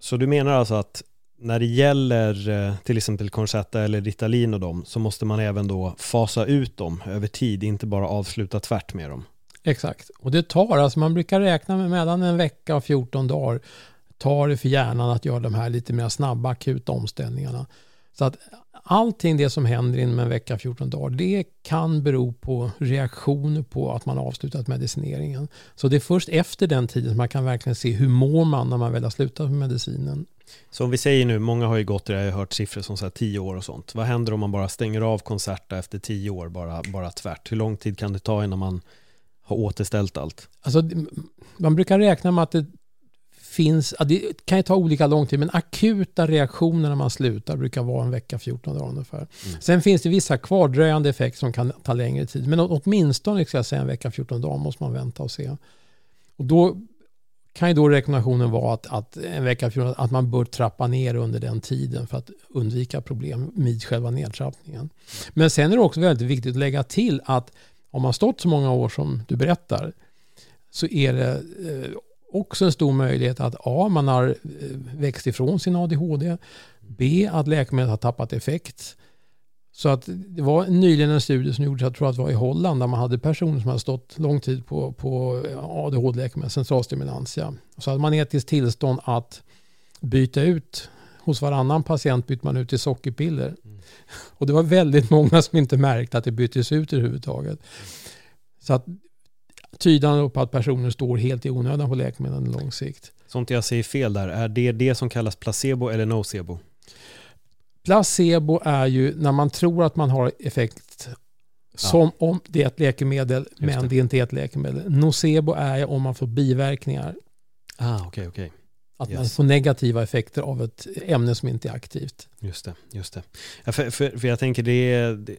Så du menar alltså att när det gäller eh, till exempel Concerta eller Ritalin och dem så måste man även då fasa ut dem över tid, inte bara avsluta tvärt med dem? Exakt, och det tar, alltså man brukar räkna med mellan en vecka och 14 dagar tar det för hjärnan att göra de här lite mer snabba akuta omställningarna. Så att allting det som händer inom en vecka, 14 dagar, det kan bero på reaktioner på att man avslutat medicineringen. Så det är först efter den tiden som man kan verkligen se hur mår man när man väl har slutat med medicinen. Så om vi säger nu, många har ju gått jag har hört siffror som så 10 år och sånt. Vad händer om man bara stänger av konserter efter 10 år, bara, bara tvärt? Hur lång tid kan det ta innan man har återställt allt? Alltså, man brukar räkna med att det finns, det kan ju ta olika lång tid, men akuta reaktioner när man slutar brukar vara en vecka, 14 dagar ungefär. Mm. Sen finns det vissa kvardröjande effekter som kan ta längre tid, men åtminstone ska jag säga en vecka, 14 dagar måste man vänta och se. Och då kan ju då rekommendationen vara att, att en vecka, 14, att man bör trappa ner under den tiden för att undvika problem med själva nedtrappningen. Men sen är det också väldigt viktigt att lägga till att om man stått så många år som du berättar så är det eh, också en stor möjlighet att A. Man har eh, växt ifrån sin ADHD. B. Att läkemedlet har tappat effekt. Så att det var nyligen en studie som gjordes, jag tror att det var i Holland, där man hade personer som hade stått lång tid på, på ADHD-läkemedel, centralstimulantia. Så hade man etiskt tillstånd att byta ut, hos varannan patient bytte man ut till sockerpiller. Mm. Och det var väldigt många som inte märkte att det byttes ut överhuvudtaget. Så att tydande på att personer står helt i onödan på läkemedlen lång sikt. Sånt jag säger fel där, är det det som kallas placebo eller nocebo? Placebo är ju när man tror att man har effekt som ja. om det är ett läkemedel, Just men det. det är inte ett läkemedel. Nocebo är om man får biverkningar. Ah, okay, okay. Att yes. man får negativa effekter av ett ämne som inte är aktivt. Just det. Just det. Ja, för, för, för jag tänker det det,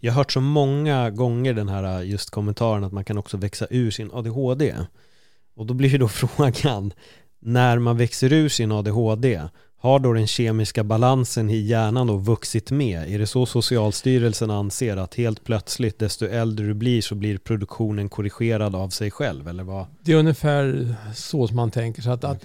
jag har hört så många gånger den här just kommentaren att man kan också växa ur sin ADHD. Och då blir ju då frågan, när man växer ur sin ADHD, har då den kemiska balansen i hjärnan då vuxit med? Är det så Socialstyrelsen anser att helt plötsligt, desto äldre du blir så blir produktionen korrigerad av sig själv? Eller vad? Det är ungefär så som man tänker. Så att, att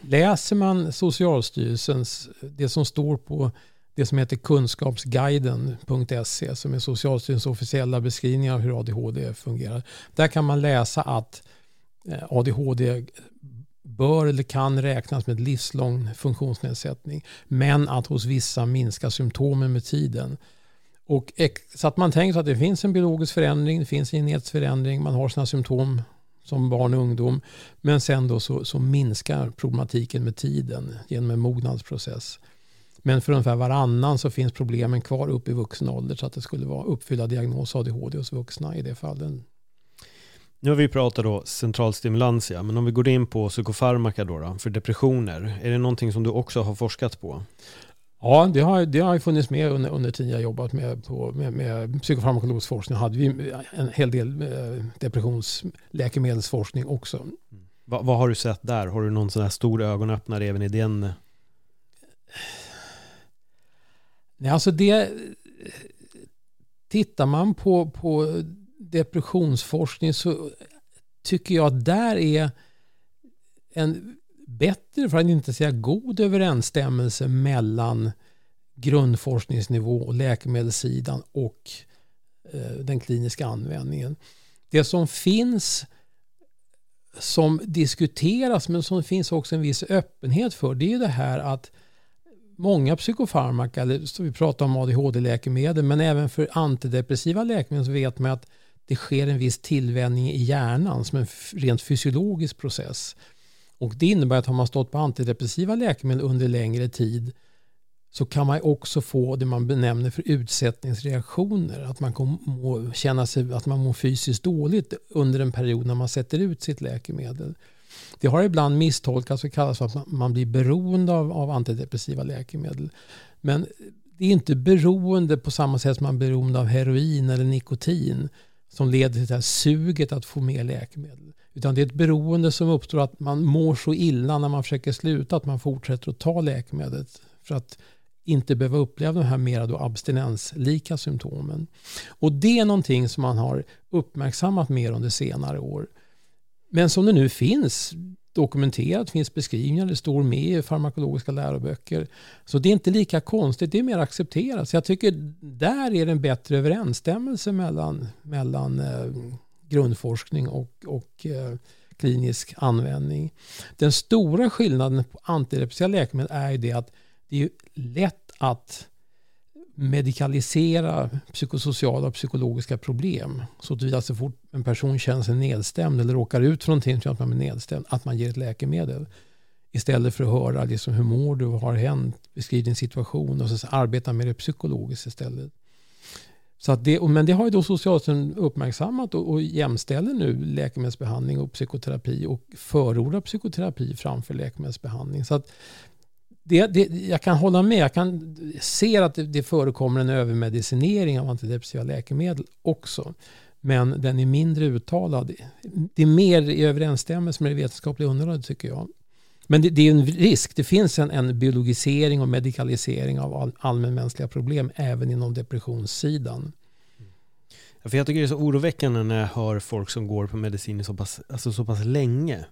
läser man Socialstyrelsens, det som står på det som heter kunskapsguiden.se som är Socialstyrelsens officiella beskrivning av hur ADHD fungerar. Där kan man läsa att eh, ADHD bör eller kan räknas med livslång funktionsnedsättning men att hos vissa minskar symptomen med tiden. Och, så att man tänker sig att det finns en biologisk förändring, det finns en genetisk förändring, man har sina symptom som barn och ungdom. Men sen då så, så minskar problematiken med tiden genom en mognadsprocess. Men för ungefär varannan så finns problemen kvar upp i vuxen ålder så att det skulle vara uppfylla diagnos ADHD hos vuxna i det fallet. Nu har vi pratat då centralstimulantia, men om vi går in på psykofarmaka då, då för depressioner, är det någonting som du också har forskat på? Ja, det har, det har funnits med under, under tiden jag jobbat med, på, med, med psykofarmakologisk forskning. hade vi en hel del eh, depressionsläkemedelsforskning också. Mm. Va, vad har du sett där? Har du någon sån här stor ögonöppnare även i den? Nej, alltså det... Eh, tittar man på, på depressionsforskning så tycker jag att där är en bättre, för att inte säga god överensstämmelse mellan grundforskningsnivå och läkemedelssidan och eh, den kliniska användningen. Det som finns som diskuteras men som finns också en viss öppenhet för det är det här att många psykofarmaka, eller så vi pratar om ADHD-läkemedel, men även för antidepressiva läkemedel så vet man att det sker en viss tillvänjning i hjärnan som en rent fysiologisk process. Och det innebär att har man stått på antidepressiva läkemedel under längre tid så kan man också få det man benämner för utsättningsreaktioner. Att man må känna sig, att man mår fysiskt dåligt under en period när man sätter ut sitt läkemedel. Det har ibland misstolkats och kallats för att man blir beroende av, av antidepressiva läkemedel. Men det är inte beroende på samma sätt som man är beroende av heroin eller nikotin som leder till det här suget att få mer läkemedel. Utan det är ett beroende som uppstår att man mår så illa när man försöker sluta att man fortsätter att ta läkemedlet för att inte behöva uppleva de här mera då abstinenslika symptomen. Och det är någonting som man har uppmärksammat mer under senare år. Men som det nu finns dokumenterat, finns beskrivningar, det står med i farmakologiska läroböcker. Så det är inte lika konstigt, det är mer accepterat. Så jag tycker där är det en bättre överensstämmelse mellan, mellan eh, grundforskning och, och eh, klinisk användning. Den stora skillnaden på antidepressiva läkemedel är ju det att det är lätt att medikalisera psykosociala och psykologiska problem. Så att så alltså fort en person känner sig nedstämd eller råkar ut för någonting så att man är nedstämd, att man ger ett läkemedel. Istället för att höra liksom, hur mår du, vad har hänt, beskriv din situation och så arbeta med det psykologiskt istället. Så att det, men det har ju då Socialstyrelsen uppmärksammat och, och jämställer nu läkemedelsbehandling och psykoterapi och förordar psykoterapi framför läkemedelsbehandling. Så att det, det, jag kan hålla med, jag kan se att det, det förekommer en övermedicinering av antidepressiva läkemedel också. Men den är mindre uttalad. Det är mer i överensstämmelse med det vetenskapliga underlaget tycker jag. Men det, det är en risk. Det finns en, en biologisering och medikalisering av all, allmänmänskliga problem även inom depressionssidan. Ja, för jag tycker det är så oroväckande när jag hör folk som går på medicin så pass, alltså så pass länge.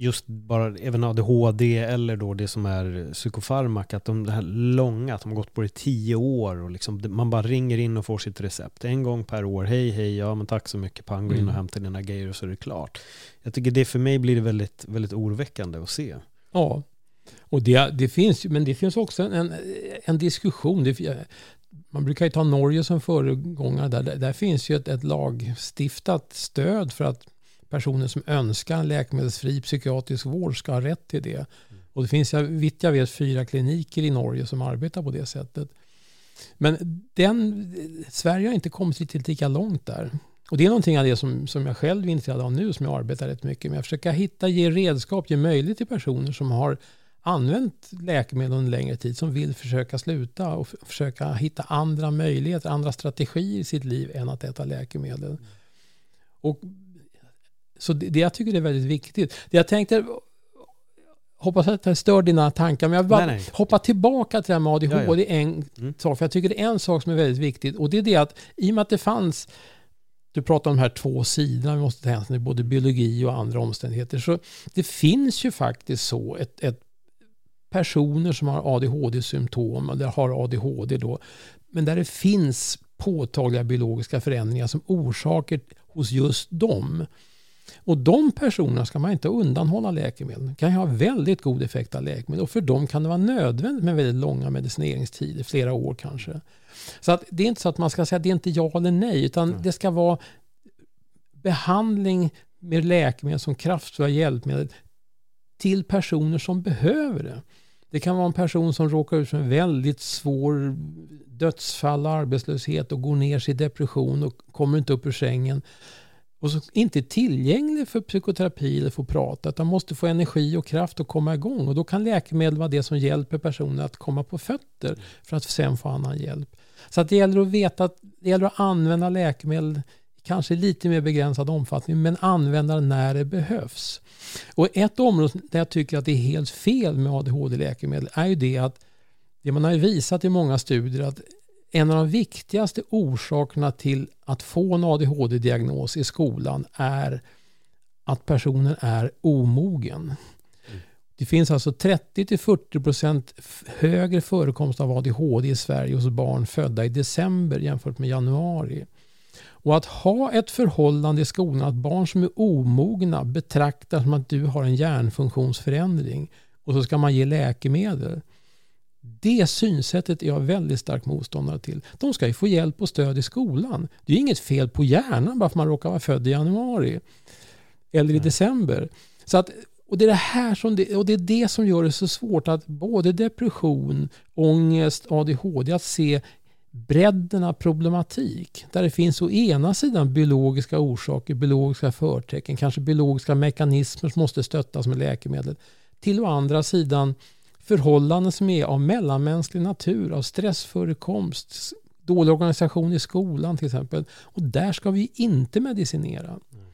Just bara även ADHD eller då det som är psykofarmak, att de det här långa, att de har gått på det i tio år och liksom, man bara ringer in och får sitt recept en gång per år. Hej, hej, ja men tack så mycket, pang, gå in och mm. hämta dina grejer och så är det klart. Jag tycker det för mig blir det väldigt, väldigt oroväckande att se. Ja, och det, det finns, men det finns också en, en diskussion. Det, man brukar ju ta Norge som föregångare. Där, där finns ju ett, ett lagstiftat stöd för att personer som önskar en läkemedelsfri psykiatrisk vård ska ha rätt till det. Och det finns, vitt jag vet, fyra kliniker i Norge som arbetar på det sättet. Men den, Sverige har inte kommit riktigt lika långt där. Och det är någonting av det som, som jag själv är intresserad av nu, som jag arbetar rätt mycket med. Att försöka hitta, ge redskap, ge möjlighet till personer som har använt läkemedel under längre tid, som vill försöka sluta och försöka hitta andra möjligheter, andra strategier i sitt liv än att äta läkemedel. Och, så det, det jag tycker är väldigt viktigt. Det jag tänkte, hoppas att jag stör dina tankar, men jag vill bara nej, nej. hoppa tillbaka till det här med ADHD ja, ja. en mm. sak, för jag tycker det är en sak som är väldigt viktigt och det är det att i och med att det fanns du pratar om de här två sidorna vi måste ta hänsyn till, både biologi och andra omständigheter. Så det finns ju faktiskt så ett, ett personer som har ADHD-symptom eller har ADHD då, men där det finns påtagliga biologiska förändringar som orsakar hos just dem. Och de personerna ska man inte undanhålla läkemedel. Det kan ha väldigt god effekt av läkemedel och för dem kan det vara nödvändigt med väldigt långa medicineringstider, flera år kanske. Så att det är inte så att man ska säga att det är inte ja eller nej, utan mm. det ska vara behandling med läkemedel som kraftfulla hjälpmedel till personer som behöver det. Det kan vara en person som råkar ut för en väldigt svår dödsfall arbetslöshet och går ner sig i depression och kommer inte upp ur sängen. Och som inte är tillgänglig för psykoterapi eller för att prata utan måste få energi och kraft att komma igång. Och då kan läkemedel vara det som hjälper personen att komma på fötter för att sen få annan hjälp. Så att det gäller att veta att det gäller att använda läkemedel kanske lite mer begränsad omfattning, men använda det när det behövs. Och ett område där jag tycker att det är helt fel med ADHD-läkemedel är ju det att det man har visat i många studier att en av de viktigaste orsakerna till att få en ADHD-diagnos i skolan är att personen är omogen. Det finns alltså 30-40% högre förekomst av ADHD i Sverige hos barn födda i december jämfört med januari. Och att ha ett förhållande i skolan att barn som är omogna betraktas som att du har en hjärnfunktionsförändring och så ska man ge läkemedel. Det synsättet är jag väldigt stark motståndare till. De ska ju få hjälp och stöd i skolan. Det är inget fel på hjärnan bara för att man råkar vara född i januari eller i december. Så att, och, det är det här som det, och det är det som gör det så svårt att både depression, ångest, ADHD, att se bredden av problematik. Där det finns å ena sidan biologiska orsaker, biologiska förtecken, kanske biologiska mekanismer som måste stöttas med läkemedel. Till å andra sidan förhållanden som är av mellanmänsklig natur, av stressförekomst, dålig organisation i skolan till exempel. Och där ska vi inte medicinera. Mm.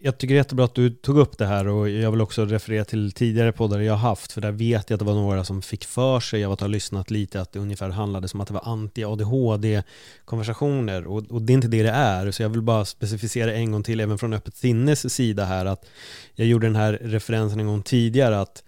Jag tycker det är jättebra att du tog upp det här och jag vill också referera till tidigare poddar jag haft för där vet jag att det var några som fick för sig av att ha lyssnat lite att det ungefär handlade som att det var anti-ADHD-konversationer och, och, det är inte det det är så jag vill bara specificera en gång till även från Öppet Sinnes sida här att jag gjorde den här referensen en gång tidigare att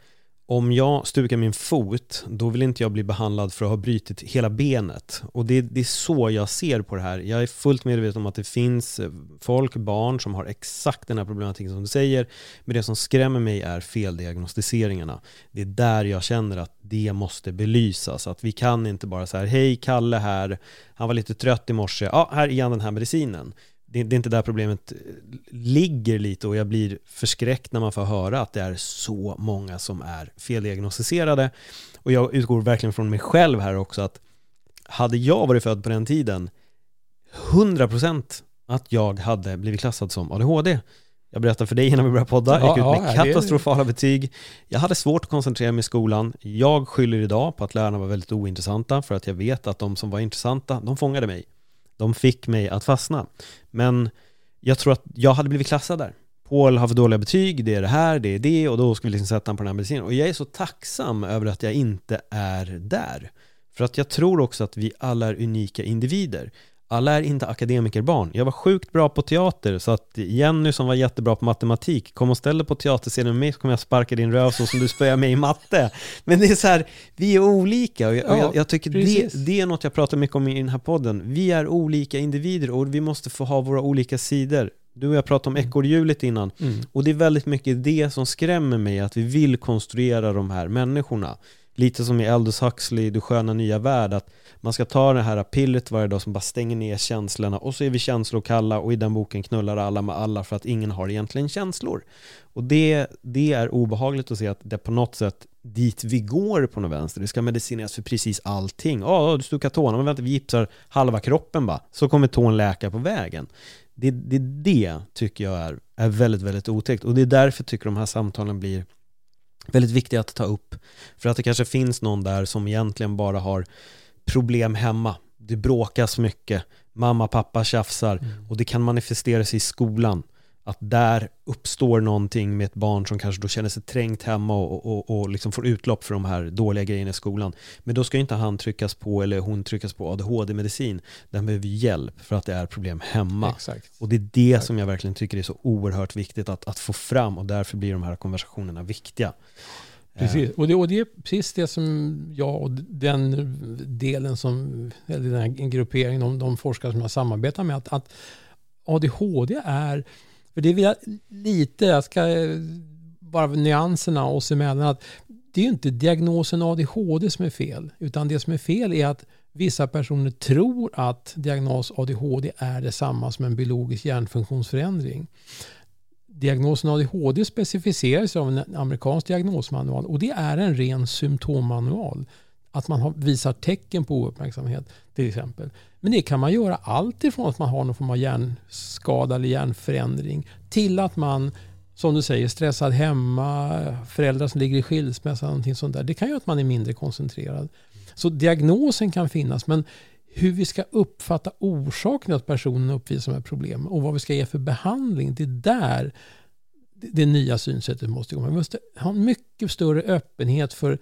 om jag stukar min fot, då vill inte jag bli behandlad för att ha brutit hela benet. Och det, det, är så jag ser på det här. Jag är fullt medveten om att det finns eh, folk, barn, som har exakt den här problematiken som du säger. Men det som skrämmer mig är feldiagnostiseringarna. Det är där jag känner att det måste belysas. Att vi kan inte bara säga hej Kalle här, han var lite trött i morse, ja här är han den här medicinen det, det, är inte där problemet eh, ligger lite och jag blir förskräckt när man får höra att det är så många som är feldiagnostiserade. Och jag utgår verkligen från mig själv här också att hade jag varit född på den tiden 100% att jag hade blivit klassad som ADHD. Jag berättade för dig innan vi började podda, jag Ja, gick ut med katastrofala betyg. Jag hade svårt att koncentrera mig i skolan. Jag skyller idag på att lärarna var väldigt ointressanta för att jag vet att de som var intressanta, de fångade mig. De fick mig att fastna. Men jag tror att jag hade blivit klassad där. Paul har för dåliga betyg, det är det här, det är det och då ska vi liksom sätta honom på den här medicinen. Och jag är så tacksam över att jag inte är där. För att jag tror också att vi alla är unika individer. Alla är inte akademikerbarn. Jag var sjukt bra på teater, så att Jenny som var jättebra på matematik, kom och ställ dig på teaterscenen med mig så kommer jag sparka din röv så som du spöar mig i matte. Men det är så här, vi är olika och jag, Ja, jag, jag tycker det, det är något jag pratar mycket om i den här podden. Vi är olika individer och vi måste få ha våra olika sidor. Du och jag pratade om ekorrhjulet innan. Mm. Och det är väldigt mycket det som skrämmer mig, att vi vill konstruera de här människorna. Lite som i Aldous Huxley, Du sköna nya värld, att man ska ta det här pillret varje dag som bara stänger ner känslorna och så är vi känslokalla och i den boken knullar alla med alla för att ingen har egentligen känslor. Och det, det är obehagligt att se att det på något sätt dit vi går på något vänster. Det ska medicineras för precis allting. Ja, du stukar tårna, men vänta, vi gipsar halva kroppen bara, så kommer tån läka på vägen. Det, det, det tycker jag är, är väldigt, väldigt otäckt och det är därför jag tycker de här samtalen blir väldigt viktiga att ta upp. För att det kanske finns någon där som egentligen bara har problem hemma. Det bråkas mycket, mamma, pappa tjafsar och det kan manifestera sig i skolan. Att där uppstår någonting med ett barn som kanske då känner sig trängt hemma och, och, och liksom får utlopp för de här dåliga grejerna i skolan. Men då ska inte han tryckas på eller hon tryckas på ADHD-medicin. Den behöver hjälp för att det är problem hemma. Exakt. Och det är det som jag verkligen tycker är så oerhört viktigt att, att få fram och därför blir de här konversationerna viktiga. Precis, och det, och det är precis det som jag och den delen som, eller den här grupperingen, de, de forskare som jag samarbetar med, att, att ADHD är, för det vill jag lite, jag ska eh, bara nyanserna oss emellan, att det är ju inte diagnosen ADHD som är fel, utan det som är fel är att vissa personer tror att diagnos ADHD är detsamma som en biologisk hjärnfunktionsförändring diagnosen ADHD specificeras av en amerikansk diagnosmanual och det är en ren symptommanual. Att man har, visar tecken på ouppmärksamhet till exempel. Men det kan man göra allt ifrån att man har någon form av hjärnskada eller hjärnförändring till att man, som du säger, stressad hemma, föräldrar som ligger i skilsmässa, någonting sånt där. Det kan göra att man är mindre koncentrerad. Så diagnosen kan finnas, men hur vi ska uppfatta orsaken att personen uppvisar de här problemen och vad vi ska ge för behandling, det är där det, det nya synsättet måste komma. Vi måste ha en mycket större öppenhet för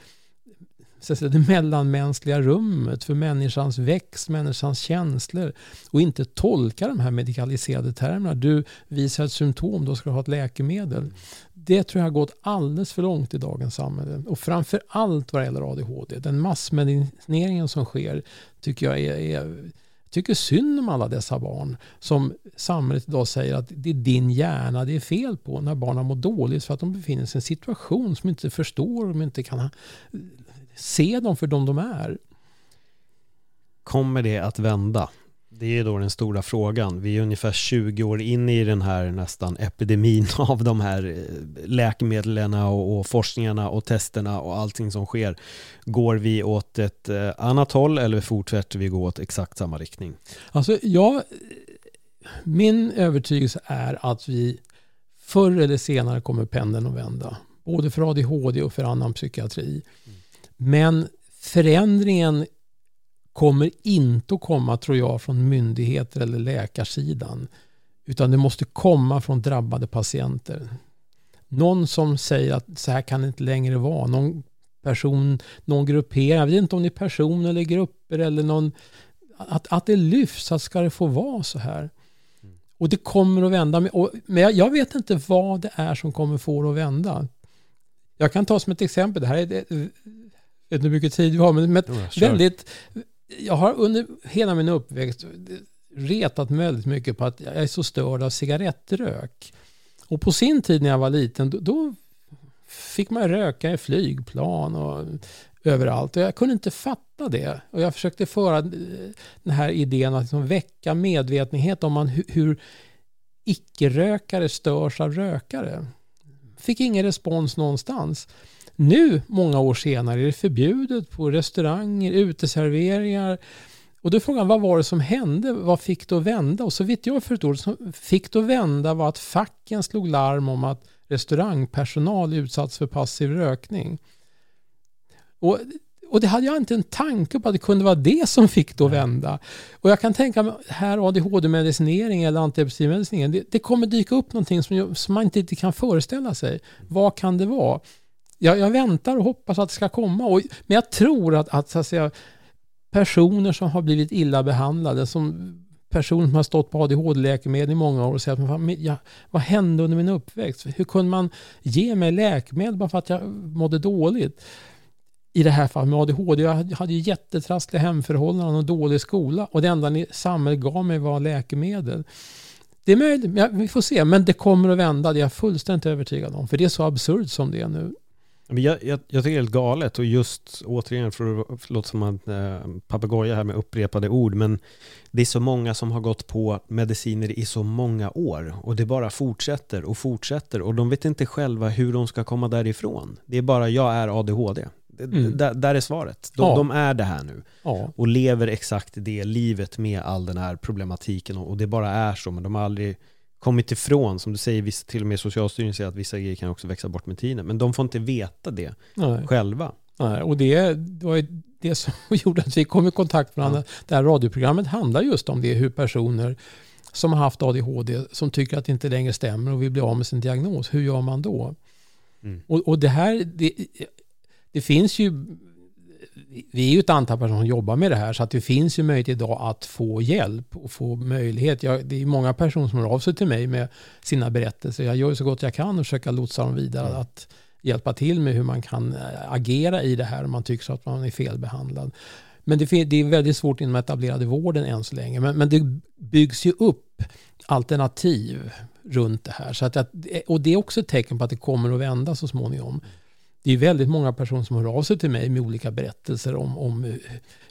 så att säga, det mellanmänskliga rummet, för människans växt, människans känslor och inte tolka de här medikaliserade termerna. Du visar ett symptom, då ska du ha ett läkemedel. Det tror jag har gått alldeles för långt i dagens samhälle. Och framför allt vad det gäller ADHD. Den massmedicineringen som sker tycker jag är, är jag tycker synd om alla dessa barn som samhället idag säger att det är din hjärna det är fel på när barnen mår dåligt för att de befinner sig i en situation som inte förstår, de inte kan se dem för de de är. Kommer det att vända? Det är då den stora frågan. Vi är ungefär 20 år in i den här nästan epidemin av de här eh, läkemedlen och, och forskningarna och testerna och allting som sker. Går vi åt ett eh, annat håll eller fortsätter vi gå åt exakt samma riktning? Alltså, jag, min övertygelse är att vi förr eller senare kommer pendeln att vända. Både för ADHD och för annan psykiatri. Men förändringen kommer inte att komma, tror jag, från myndigheter eller läkarsidan. Utan det måste komma från drabbade patienter. Någon som säger att så här kan det inte längre vara. Någon person, någon gruppering, jag vet inte om det är person eller grupper eller någon, att, att det lyfts, att ska det få vara så här. Och det kommer att vända. Och, men jag, jag vet inte vad det är som kommer få det att vända. Jag kan ta som ett exempel, det här är, vet inte hur mycket tid vi har, men, Jo, kör. väldigt, jag har under hela min uppväxt retat mig väldigt mycket på att jag är så störd av cigarettrök. Och på sin tid när jag var liten, då, då fick man röka i flygplan och överallt. Och jag kunde inte fatta det. Och jag försökte föra den här idén att liksom väcka medvetenhet om man, hur, hur icke-rökare störs av rökare. Fick ingen respons någonstans. Nu, många år senare, är det förbjudet på restauranger, uteserveringar Och då är frågan, vad var det som hände? Vad fick det att vända? Och så vitt jag förstår som fick det att vända var att facken slog larm om att restaurangpersonal utsatts för passiv rökning. Och, och det hade jag inte en tanke på att det kunde vara det som fick det att vända. Och jag kan tänka mig, här ADHD-medicinering eller antidepressivmedicinering, det, det kommer dyka upp någonting som, som man inte, inte kan föreställa sig. Vad kan det vara? Jag, jag väntar och hoppas att det ska komma. Och, men jag tror att, att, så att säga, personer som har blivit illa behandlade, som personer som har stått på ADHD-läkemedel i många år och säger att ja, vad hände under min uppväxt? Hur kunde man ge mig läkemedel bara för att jag mådde dåligt? I det här fallet med ADHD, jag hade ju jättetrassliga hemförhållanden och dålig skola och det enda samhället gav mig var läkemedel. Det är möjligt, vi får se, men det kommer att vända, det är jag fullständigt övertygad om, för det är så absurt som det är nu. Jag, jag, jag tycker det är helt galet och just återigen för låta som en eh, papegoja här med upprepade ord men det är så många som har gått på mediciner i så många år och det bara fortsätter och fortsätter och de vet inte själva hur de ska komma därifrån. Det är bara jag är ADHD. Mm. Där, där, är svaret. De, ja. de, är det här nu. Ja. Och lever exakt det livet med all den här problematiken och, och det bara är så men de har aldrig kommit ifrån, som du säger, vissa, till och med Socialstyrelsen säger att vissa grejer kan också växa bort med tiden. Men de får inte veta det Nej. själva. Nej, och det, det var det som gjorde att vi kom i kontakt med varandra. Ja. Det här radioprogrammet handlar just om det, hur personer som har haft ADHD, som tycker att det inte längre stämmer och vill bli av med sin diagnos, hur gör man då? Mm. Och, och det här, det, det finns ju vi är ju ett antal personer som jobbar med det här så att det finns ju möjlighet idag att få hjälp och få möjlighet. Jag, det är många personer som hör av sig till mig med sina berättelser. Jag gör så gott jag kan och försöker lotsa dem vidare. Mm. Att hjälpa till med hur man kan eh, agera i det här om man tycker att man är felbehandlad. Men det, det är väldigt svårt inom etablerade vården än så länge. Men, men det byggs ju upp alternativ runt det här. Så att, och det är också ett tecken på att det kommer att vända så småningom det är väldigt många personer som hör av sig till mig med olika berättelser om, om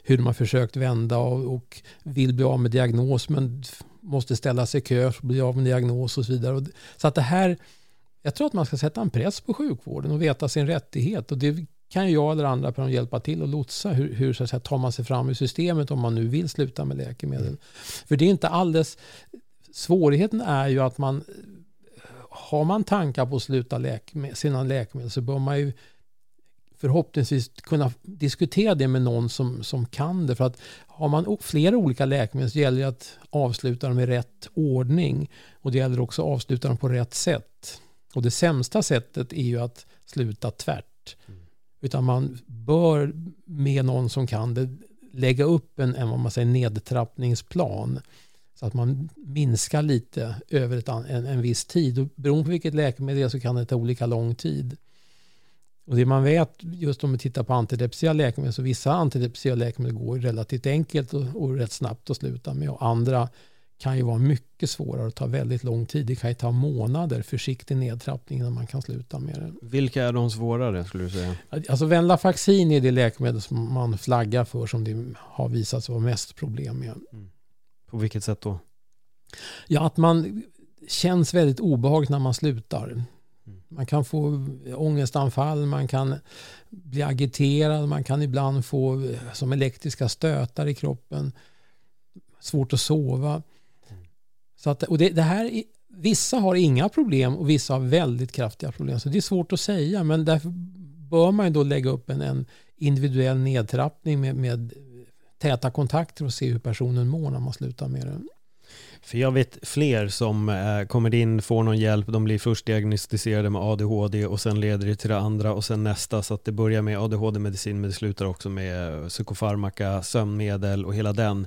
hur de har försökt vända och, och vill bli av med diagnos men måste ställa sig i kö för att bli av med diagnos och så vidare. Så att det här, jag tror att man ska sätta en press på sjukvården och veta sin rättighet. Och det kan jag eller andra personer hjälpa till och lotsa. Hur, hur så att säga, tar man sig fram i systemet om man nu vill sluta med läkemedel? Mm. För det är inte alldeles... Svårigheten är ju att man har man tankar på att sluta läkemedel, sina läkemedel så bör man ju förhoppningsvis kunna diskutera det med någon som, som kan det. För att har man flera olika läkemedel så gäller det att avsluta dem i rätt ordning. Och det gäller också att avsluta dem på rätt sätt. Och det sämsta sättet är ju att sluta tvärt. Mm. Utan man bör med någon som kan det lägga upp en, en vad man säger, nedtrappningsplan. Så att man minskar lite över ett, en, en viss tid. Och beroende på vilket läkemedel det är så kan det ta olika lång tid. Och det man vet, just om vi tittar på antidepressiva läkemedel, så vissa antidepressiva läkemedel går relativt enkelt och, och rätt snabbt att sluta med. Och andra kan ju vara mycket svårare och ta väldigt lång tid. Det kan ju ta månader försiktig nedtrappning innan man kan sluta med det. Vilka är de svårare skulle du säga? Alltså Venlafaxin är det läkemedel som man flaggar för som det har visat sig vara mest problem med. Mm. På vilket sätt då? Ja, att man känns väldigt obehagligt när man slutar. Mm. Man kan få ångestanfall, man kan bli agiterad, man kan ibland få eh, som elektriska stötar i kroppen. Svårt att sova. Mm. Så att, och det, det här, vissa har inga problem och vissa har väldigt kraftiga problem. Så det är svårt att säga, men därför bör man då lägga upp en, en individuell nedtrappning med, med täta kontakter och se hur personen mår när man slutar med det. För jag vet fler som eh, kommer in, får någon hjälp, de blir först diagnostiserade med ADHD och sen leder det till det andra och sen nästa. Så att det börjar med ADHD-medicin men det slutar också med psykofarmaka, sömnmedel och hela den.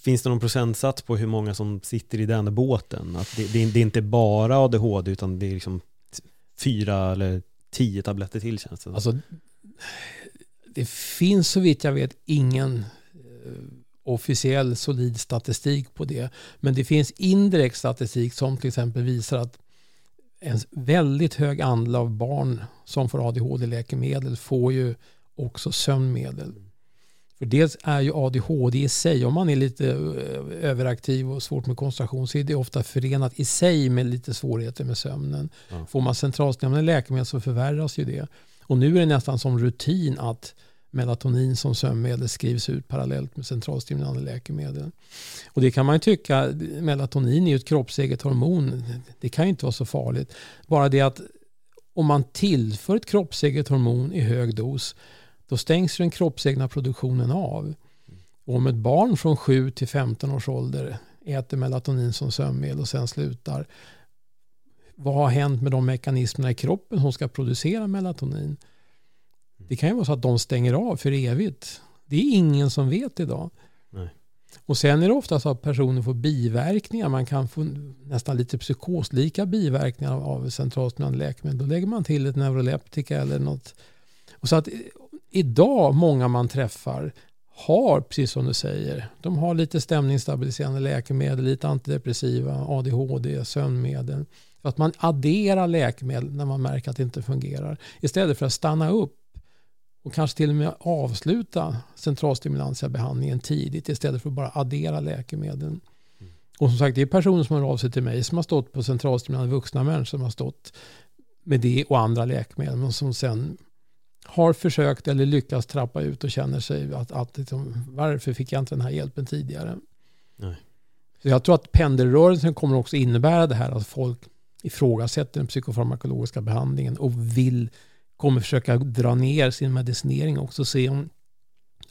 Finns det någon procentsats på hur många som sitter i den båten? Att det, det, det är inte bara ADHD utan det är liksom fyra eller tio tabletter till känns det alltså, det finns så vitt jag vet ingen eh, officiell solid statistik på det. Men det finns indirekt statistik som till exempel visar att en väldigt hög andel av barn som får ADHD-läkemedel får ju också sömnmedel. För dels är ju ADHD i sig, om man är lite eh, överaktiv och svårt med koncentration så är det ofta förenat i sig med lite svårigheter med sömnen. Ja. Får man centralstimulerande läkemedel så förvärras ju det. Och nu är det nästan som rutin att melatonin som sömnmedel skrivs ut parallellt med centralstimulerande läkemedel. Och det kan man ju tycka, melatonin är ju ett kroppseget hormon. Det kan ju inte vara så farligt. Bara det att om man tillför ett kroppseget hormon i hög dos, då stängs den kroppsegna produktionen av. Och om ett barn från 7 till 15 års ålder äter melatonin som sömnmedel och sen slutar, vad har hänt med de mekanismerna i kroppen som ska producera melatonin? Det kan ju vara så att de stänger av för evigt. Det är ingen som vet idag. Nej. Och sen är det ofta så att personer får biverkningar. Man kan få nästan lite psykoslika biverkningar av centralstimulerande läkemedel. Då lägger man till ett neuroleptika eller något. Och så att idag, många man träffar har, precis som du säger, de har lite stämningsstabiliserande läkemedel, lite antidepressiva, ADHD, sömnmedel. Att man adderar läkemedel när man märker att det inte fungerar. Istället för att stanna upp och kanske till och med avsluta centralstimulantia behandlingen tidigt istället för att bara addera läkemedel. Mm. Och som sagt, det är personer som har av sig till mig som har stått på centralstimulerande vuxna människor som har stått med det och andra läkemedel men som sen har försökt eller lyckats trappa ut och känner sig att, att liksom, varför fick jag inte den här hjälpen tidigare? Nej. Så jag tror att pendelrörelsen kommer också innebära det här att folk ifrågasätter den psykofarmakologiska behandlingen och vill, kommer försöka dra ner sin medicinering också och se om,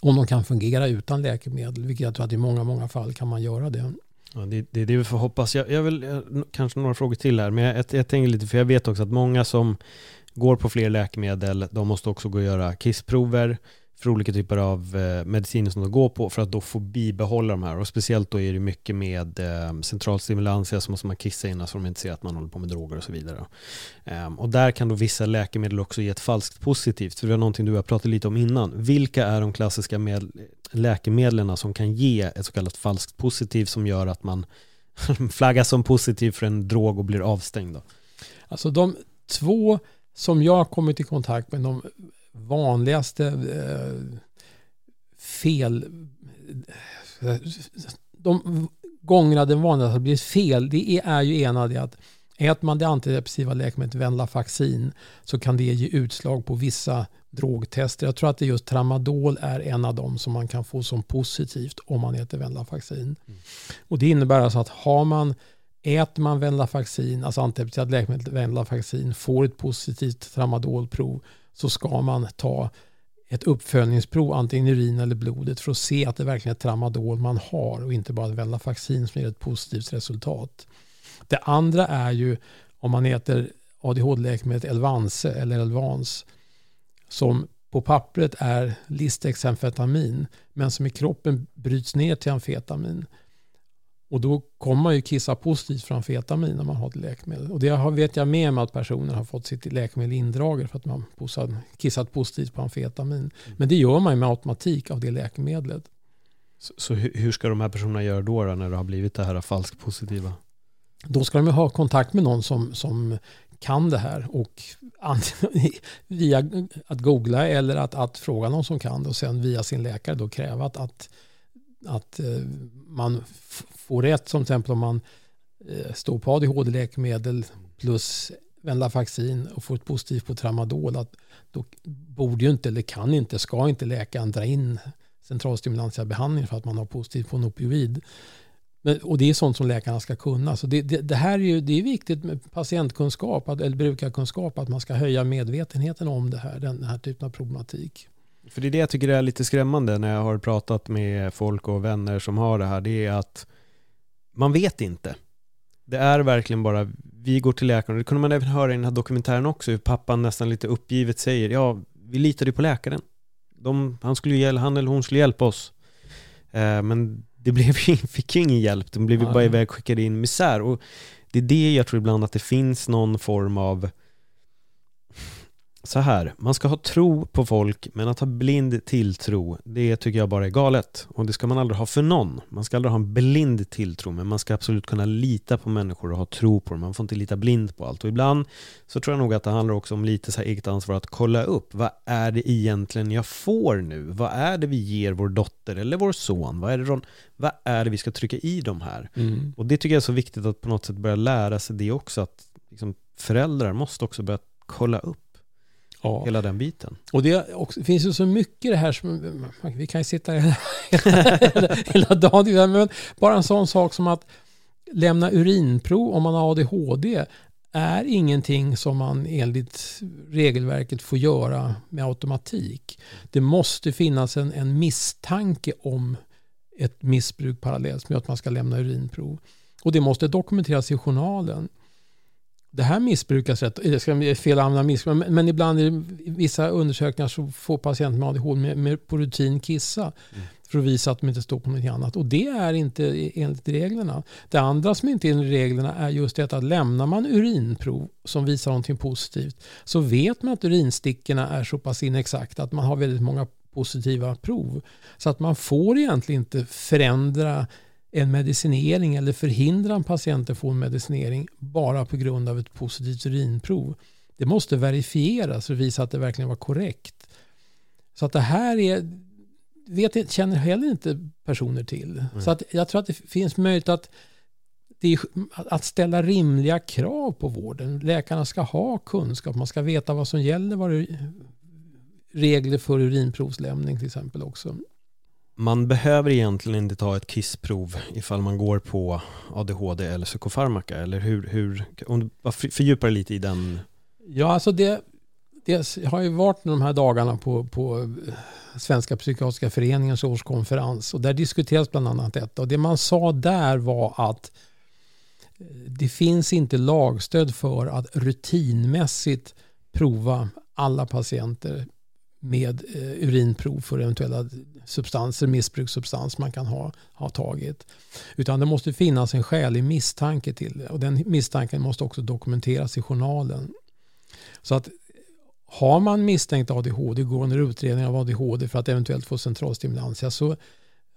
om de kan fungera utan läkemedel, vilket jag tror att i många, många fall kan man göra det. Ja, det, det är det vi får hoppas. Jag, jag vill eh, kanske några frågor till här, men jag, jag tänker lite, för jag vet också att många som går på fler läkemedel, de måste också gå och göra kissprover för olika typer av eh, mediciner som de går på för att då få bibehålla de här. Och speciellt då är det mycket med eh, centralstimulantia så alltså måste man kissa innan så de inte ser att man håller på med droger och så vidare. Ehm, och där kan då vissa läkemedel också ge ett falskt positivt. För det var någonting du har pratat lite om innan. Vilka är de klassiska med, läkemedlen som kan ge ett så kallat falskt positivt som gör att man flaggas som positiv för en drog och blir avstängd? Då? Alltså de två som jag har kommit i kontakt med, de vanligaste eh, fel... De gångerna det vanligaste har blivit fel, det är ju ena det att äter man det antidepressiva läkemedlet Venlafaxin så kan det ge utslag på vissa drogtester. Jag tror att det just tramadol är en av dem som man kan få som positivt om man äter Venlafaxin. Mm. Och det innebär alltså att har man Äter man Venlafaxin, alltså antidepressivt läkemedel Venlafaxin, får ett positivt tramadolprov så ska man ta ett uppföljningsprov, antingen i urin eller blodet, för att se att det verkligen är tramadol man har och inte bara Venlafaxin som ger ett positivt resultat. Det andra är ju om man äter ADHD-läkemedlet Elvanse eller Elvans som på pappret är listexamfetamin men som i kroppen bryts ner till amfetamin. Och då kommer man ju kissa positivt för amfetamin när man har ett läkemedel. Och det vet jag med mig att personer har fått sitt läkemedel indraget för att man kissat positivt på amfetamin. Mm. Men det gör man ju med automatik av det läkemedlet. Så, så hur ska de här personerna göra då, då när det har blivit det här falskt positiva? Då ska de ha kontakt med någon som, som kan det här och via att googla eller att, att fråga någon som kan det och sen via sin läkare då kräva att, att att eh, man får rätt som till exempel om man eh, står på ADHD-läkemedel plus Venlafaxin och får ett positivt på tramadol att då borde ju inte eller kan inte, ska inte läkaren dra in centralstimulantia behandling för att man har positivt på en opioid. Men, och det är sånt som läkarna ska kunna. Så det, det, det, här är ju det är viktigt med patientkunskap att, eller brukarkunskap, att man ska höja medvetenheten om det här, den här typen av problematik. För det är det jag tycker är lite skrämmande när jag har pratat med folk och vänner som har det här. Det är att man vet inte. Det är verkligen bara, vi går till läkaren. Det kunde man även höra i den här dokumentären också, hur pappan nästan lite uppgivet säger, ja, vi litade på läkaren. De, han, skulle, han eller hon skulle hjälpa oss. Eh, men det blev, fick ju ingen hjälp, de blev ju bara ivägskickade in misär. Och det är det jag tror ibland att det finns någon form av så här, man ska ha tro på folk, men att ha blind tilltro, det tycker jag bara är galet. Och det ska man aldrig ha för någon. Man ska aldrig ha en blind tilltro, men man ska absolut kunna lita på människor och ha tro på dem. Man får inte lita blind på allt. Och ibland så tror jag nog att det handlar också om lite så här eget ansvar att kolla upp, vad är det egentligen jag får nu? Vad är det vi ger vår dotter eller vår son? Vad är det, vad är det vi ska trycka i dem här? Mm. Och det tycker jag är så viktigt att på något sätt börja lära sig det också, att liksom föräldrar måste också börja kolla upp Ja. hela den biten. Och det också, finns ju så mycket det här som, vi kan ju sitta hela, hela, hela dagen, men bara en sån sak som att lämna urinprov om man har ADHD är ingenting som man enligt regelverket får göra med automatik. Det måste finnas en, en misstanke om ett missbruk parallellt med att man ska lämna urinprov. Och det måste dokumenteras i journalen. Det här missbrukas rätt, det ska bli fel att använda missbruk, men, men ibland i vissa undersökningar så får patienter med ADHD med, med på rutin kissa. Mm. För att visa att de inte står på något annat. Och det är inte enligt reglerna. Det andra som inte är enligt reglerna är just det att lämnar man urinprov som visar någonting positivt så vet man att urinstickorna är så pass inexakta att man har väldigt många positiva prov. Så att man får egentligen inte förändra en medicinering eller förhindra en patient att få en medicinering bara på grund av ett positivt urinprov. Det måste verifieras och visa att det verkligen var korrekt. Så att det här är, vet, känner heller inte personer till. Mm. Så att jag tror att det finns möjlighet att, är, att ställa rimliga krav på vården. Läkarna ska ha kunskap, man ska veta vad som gäller, vad det, regler för urinprovslämning till exempel också man behöver egentligen inte ta ett kissprov ifall man går på ADHD eller psykofarmaka, eller hur? hur om du bara fördjupar lite i den. Ja, alltså det, det har ju varit de här dagarna på, på eh, Svenska Psykiatriska Föreningens årskonferens och där diskuteras bland annat detta. Och det man sa där var att eh, det finns inte lagstöd för att rutinmässigt prova alla patienter med eh, urinprov för eventuella substanser, missbrukssubstans man kan ha, ha tagit. Utan det måste finnas en skälig misstanke till det och den misstanken måste också dokumenteras i journalen. Så att har man misstänkt ADHD, går under utredning av ADHD för att eventuellt få centralstimulantia så,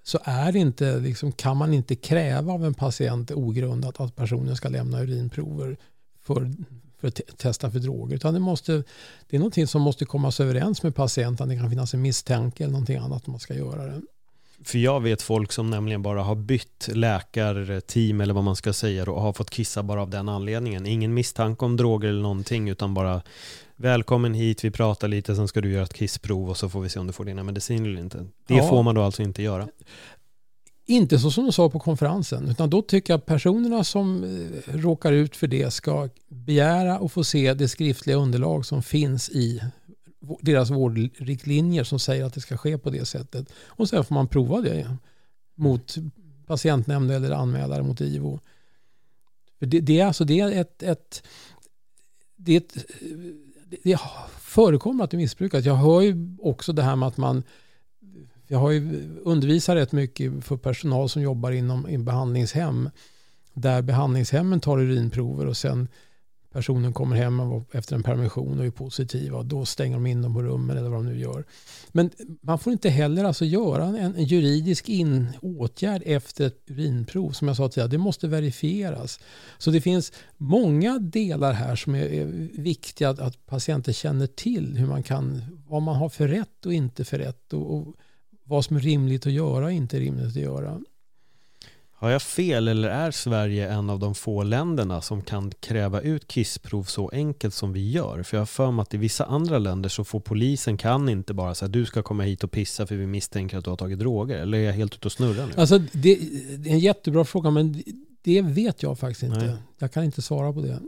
så är inte, liksom, kan man inte kräva av en patient ogrundat att personen ska lämna urinprover för för att testa för droger. Utan det, måste, det är någonting som måste komma överens med patienten. Det kan finnas en misstanke eller någonting annat man ska göra det. För jag vet folk som nämligen bara har bytt läkarteam eller vad man ska säga och har fått kissa bara av den anledningen. Ingen misstanke om droger eller någonting utan bara välkommen hit, vi pratar lite, sen ska du göra ett kissprov och så får vi se om du får dina mediciner eller inte. Det ja. får man då alltså inte göra. Inte så som de sa på konferensen, utan då tycker jag att personerna som eh, råkar ut för det ska begära och få se det skriftliga underlag som finns i deras vårdriktlinjer som säger att det ska ske på det sättet. Och sen får man prova det mot patientnämnd eller anmälare mot IVO. Det, det, är alltså det är ett, ett, det, är ett, det förekommer att det missbrukas. Jag hör ju också det här med att man jag har ju undervisat rätt mycket för personal som jobbar inom behandlingshem. Där behandlingshemmen tar urinprover och sen personen kommer hem efter en permission och är positiv och då stänger de in dem på rummen eller vad de nu gör. Men man får inte heller alltså göra en, en juridisk in, åtgärd efter ett urinprov. Som jag sa tidigare, det måste verifieras. Så det finns många delar här som är, är viktiga att, att, patienter känner till. Hur man kan, vad man har för rätt och inte för rätt. Och, och vad som är rimligt att göra och inte rimligt att göra. Har jag fel eller är Sverige en av de få länderna som kan kräva ut kissprov så enkelt som vi gör? För jag har för mig att i vissa andra länder så får polisen kan inte bara säga du ska komma hit och pissa för vi misstänker att du har tagit droger. Eller är jag helt ute och snurrar nu? Alltså det, det är en jättebra fråga men det vet jag faktiskt inte. Nej. Jag kan inte svara på det.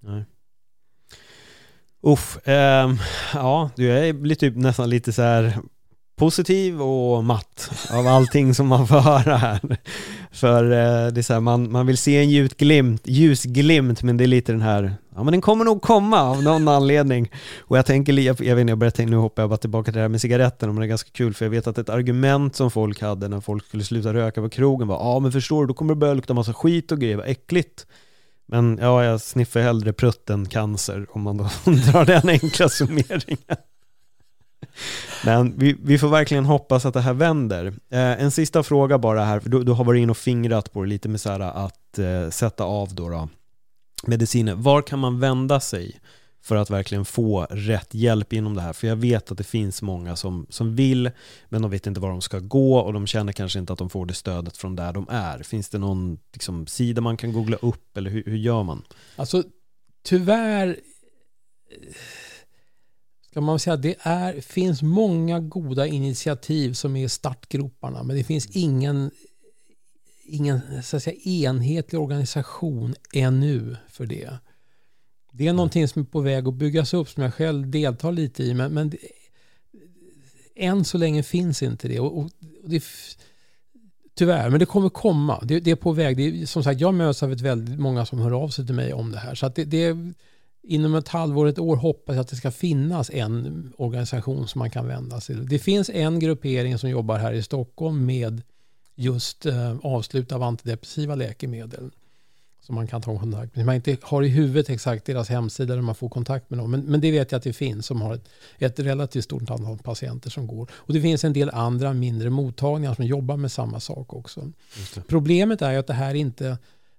Nej. Uff, eh, ja, du är typ nästan lite så här positiv och matt av allting som man får höra här. För eh, det är så här, man, man vill se en ljusglimt, ljusglimt men det är lite den här, ja men den kommer nog komma av någon anledning. Och jag tänker, jag, jag vet inte, jag börjar tänka, nu hoppar jag bara tillbaka till det här med cigaretten, men det är ganska kul för jag vet att ett argument som folk hade när folk skulle sluta röka på krogen var, ja men förstår du, då kommer det börja lukta massa skit och grejer, vad äckligt. Men ja, jag sniffar hellre prutt än cancer om man då drar den enkla summeringen. Men vi, vi, får verkligen hoppas att det här vänder. Eh, en sista fråga bara här, för du, du har varit in och fingrat på det lite med så här att eh, sätta av då, då mediciner. Var kan man vända sig för att verkligen få rätt hjälp inom det här? För jag vet att det finns många som, som vill, men de vet inte var de ska gå och de känner kanske inte att de får det stödet från där de är. Finns det någon liksom, sida man kan googla upp eller hur, hur gör man? Alltså tyvärr kan man säga, det är, finns många goda initiativ som är startgroparna, men det finns ingen, ingen så att säga, enhetlig organisation ännu för det. Det är någonting som är på väg att byggas upp som jag själv deltar lite i, men, men det, än så länge finns inte det. Och, och det Tyvärr, men det kommer komma. Det, det är på väg. Det är, som sagt, jag möts av ett väldigt många som hör av sig till mig om det här. Så att det, det, inom ett halvår, ett år hoppas jag att det ska finnas en organisation som man kan vända sig till. Det finns en gruppering som jobbar här i Stockholm med just eh, avslut av antidepressiva läkemedel som man kan ta kontakt med. Man inte har i huvudet exakt deras hemsida där man får kontakt med dem. Men, men det vet jag att det finns som har ett, ett relativt stort antal patienter som går. Och det finns en del andra mindre mottagningar som jobbar med samma sak också. Problemet är att det här inte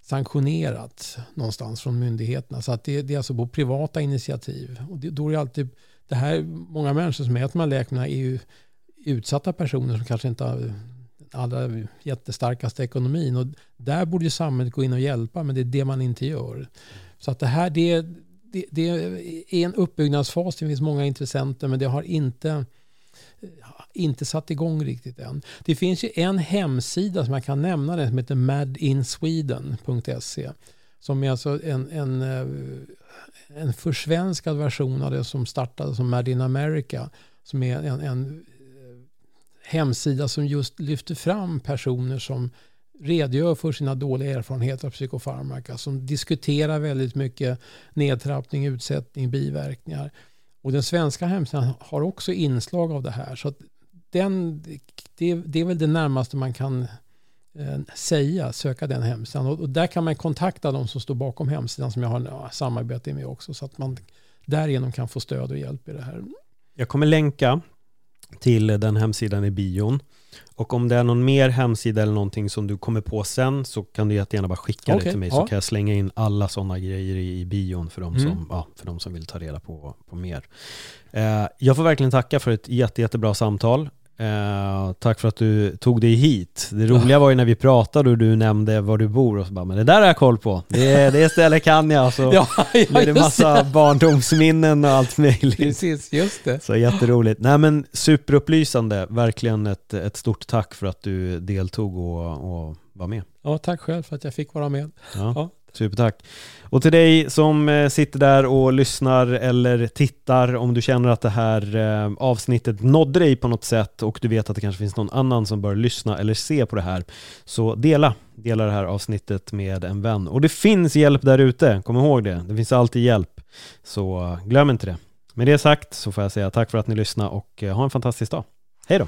sanktionerat någonstans från myndigheterna. Så att det, det är alltså på privata initiativ. Och det, då är det alltid, det här, många människor som äter de här läkemedlen är ju utsatta personer som kanske inte har allra jättestarkaste ekonomin. Och där borde ju samhället gå in och hjälpa, men det är det man inte gör. Så att det här det, det, det är en uppbyggnadsfas. Det finns många intressenter, men det har inte inte satt igång riktigt än. Det finns ju en hemsida som jag kan nämna den som heter madinsweden.se som är alltså en, en, eh, en försvenskad version av det som startade som Mad in America som är en, en eh, hemsida som just lyfter fram personer som redogör för sina dåliga erfarenheter av psykofarmaka, som diskuterar väldigt mycket nedtrappning, utsättning, biverkningar. Och den svenska hemsidan har också inslag av det här. Så den, det, det, är väl det närmaste man kan eh, säga, söka den hemsidan. Och, där kan man kontakta de som står bakom hemsidan som jag har samarbete med också. Så att man därigenom kan få stöd och hjälp i det här. Jag kommer länka till den hemsidan i bion. Och om det är någon mer hemsida eller någonting som du kommer på sen så kan du jättegärna bara skicka okay, det till mig ja. så kan jag slänga in alla sådana grejer i, i bion för de, mm. som, ja, för de som vill ta reda på, på mer. Eh, jag får verkligen tacka för ett jätte, jättebra samtal. Eh, tack för att du tog dig hit. Det roliga var ju när vi pratade och du nämnde var du bor och så bara, men det där har jag koll på. Det, det stället kan jag. Så ja, ja, blir det massa det. barndomsminnen och allt möjligt. Precis, just det. Så jätteroligt. Nej men superupplysande. Verkligen ett, ett stort tack för att du deltog och, och var med. Ja, tack själv för att jag fick vara med. Ja. ja. Supertack. Och till dig som eh, sitter där och lyssnar eller tittar, om du känner att det här eh, avsnittet nådde dig på något sätt och du vet att det kanske finns någon annan som bör lyssna eller se på det här, så dela. Dela det här avsnittet med en vän. Och det finns hjälp där ute, kom ihåg det. Det finns alltid hjälp. Så eh, glöm inte det. Med det sagt så får jag säga tack för att ni lyssnade och ha en fantastisk dag. Hej då!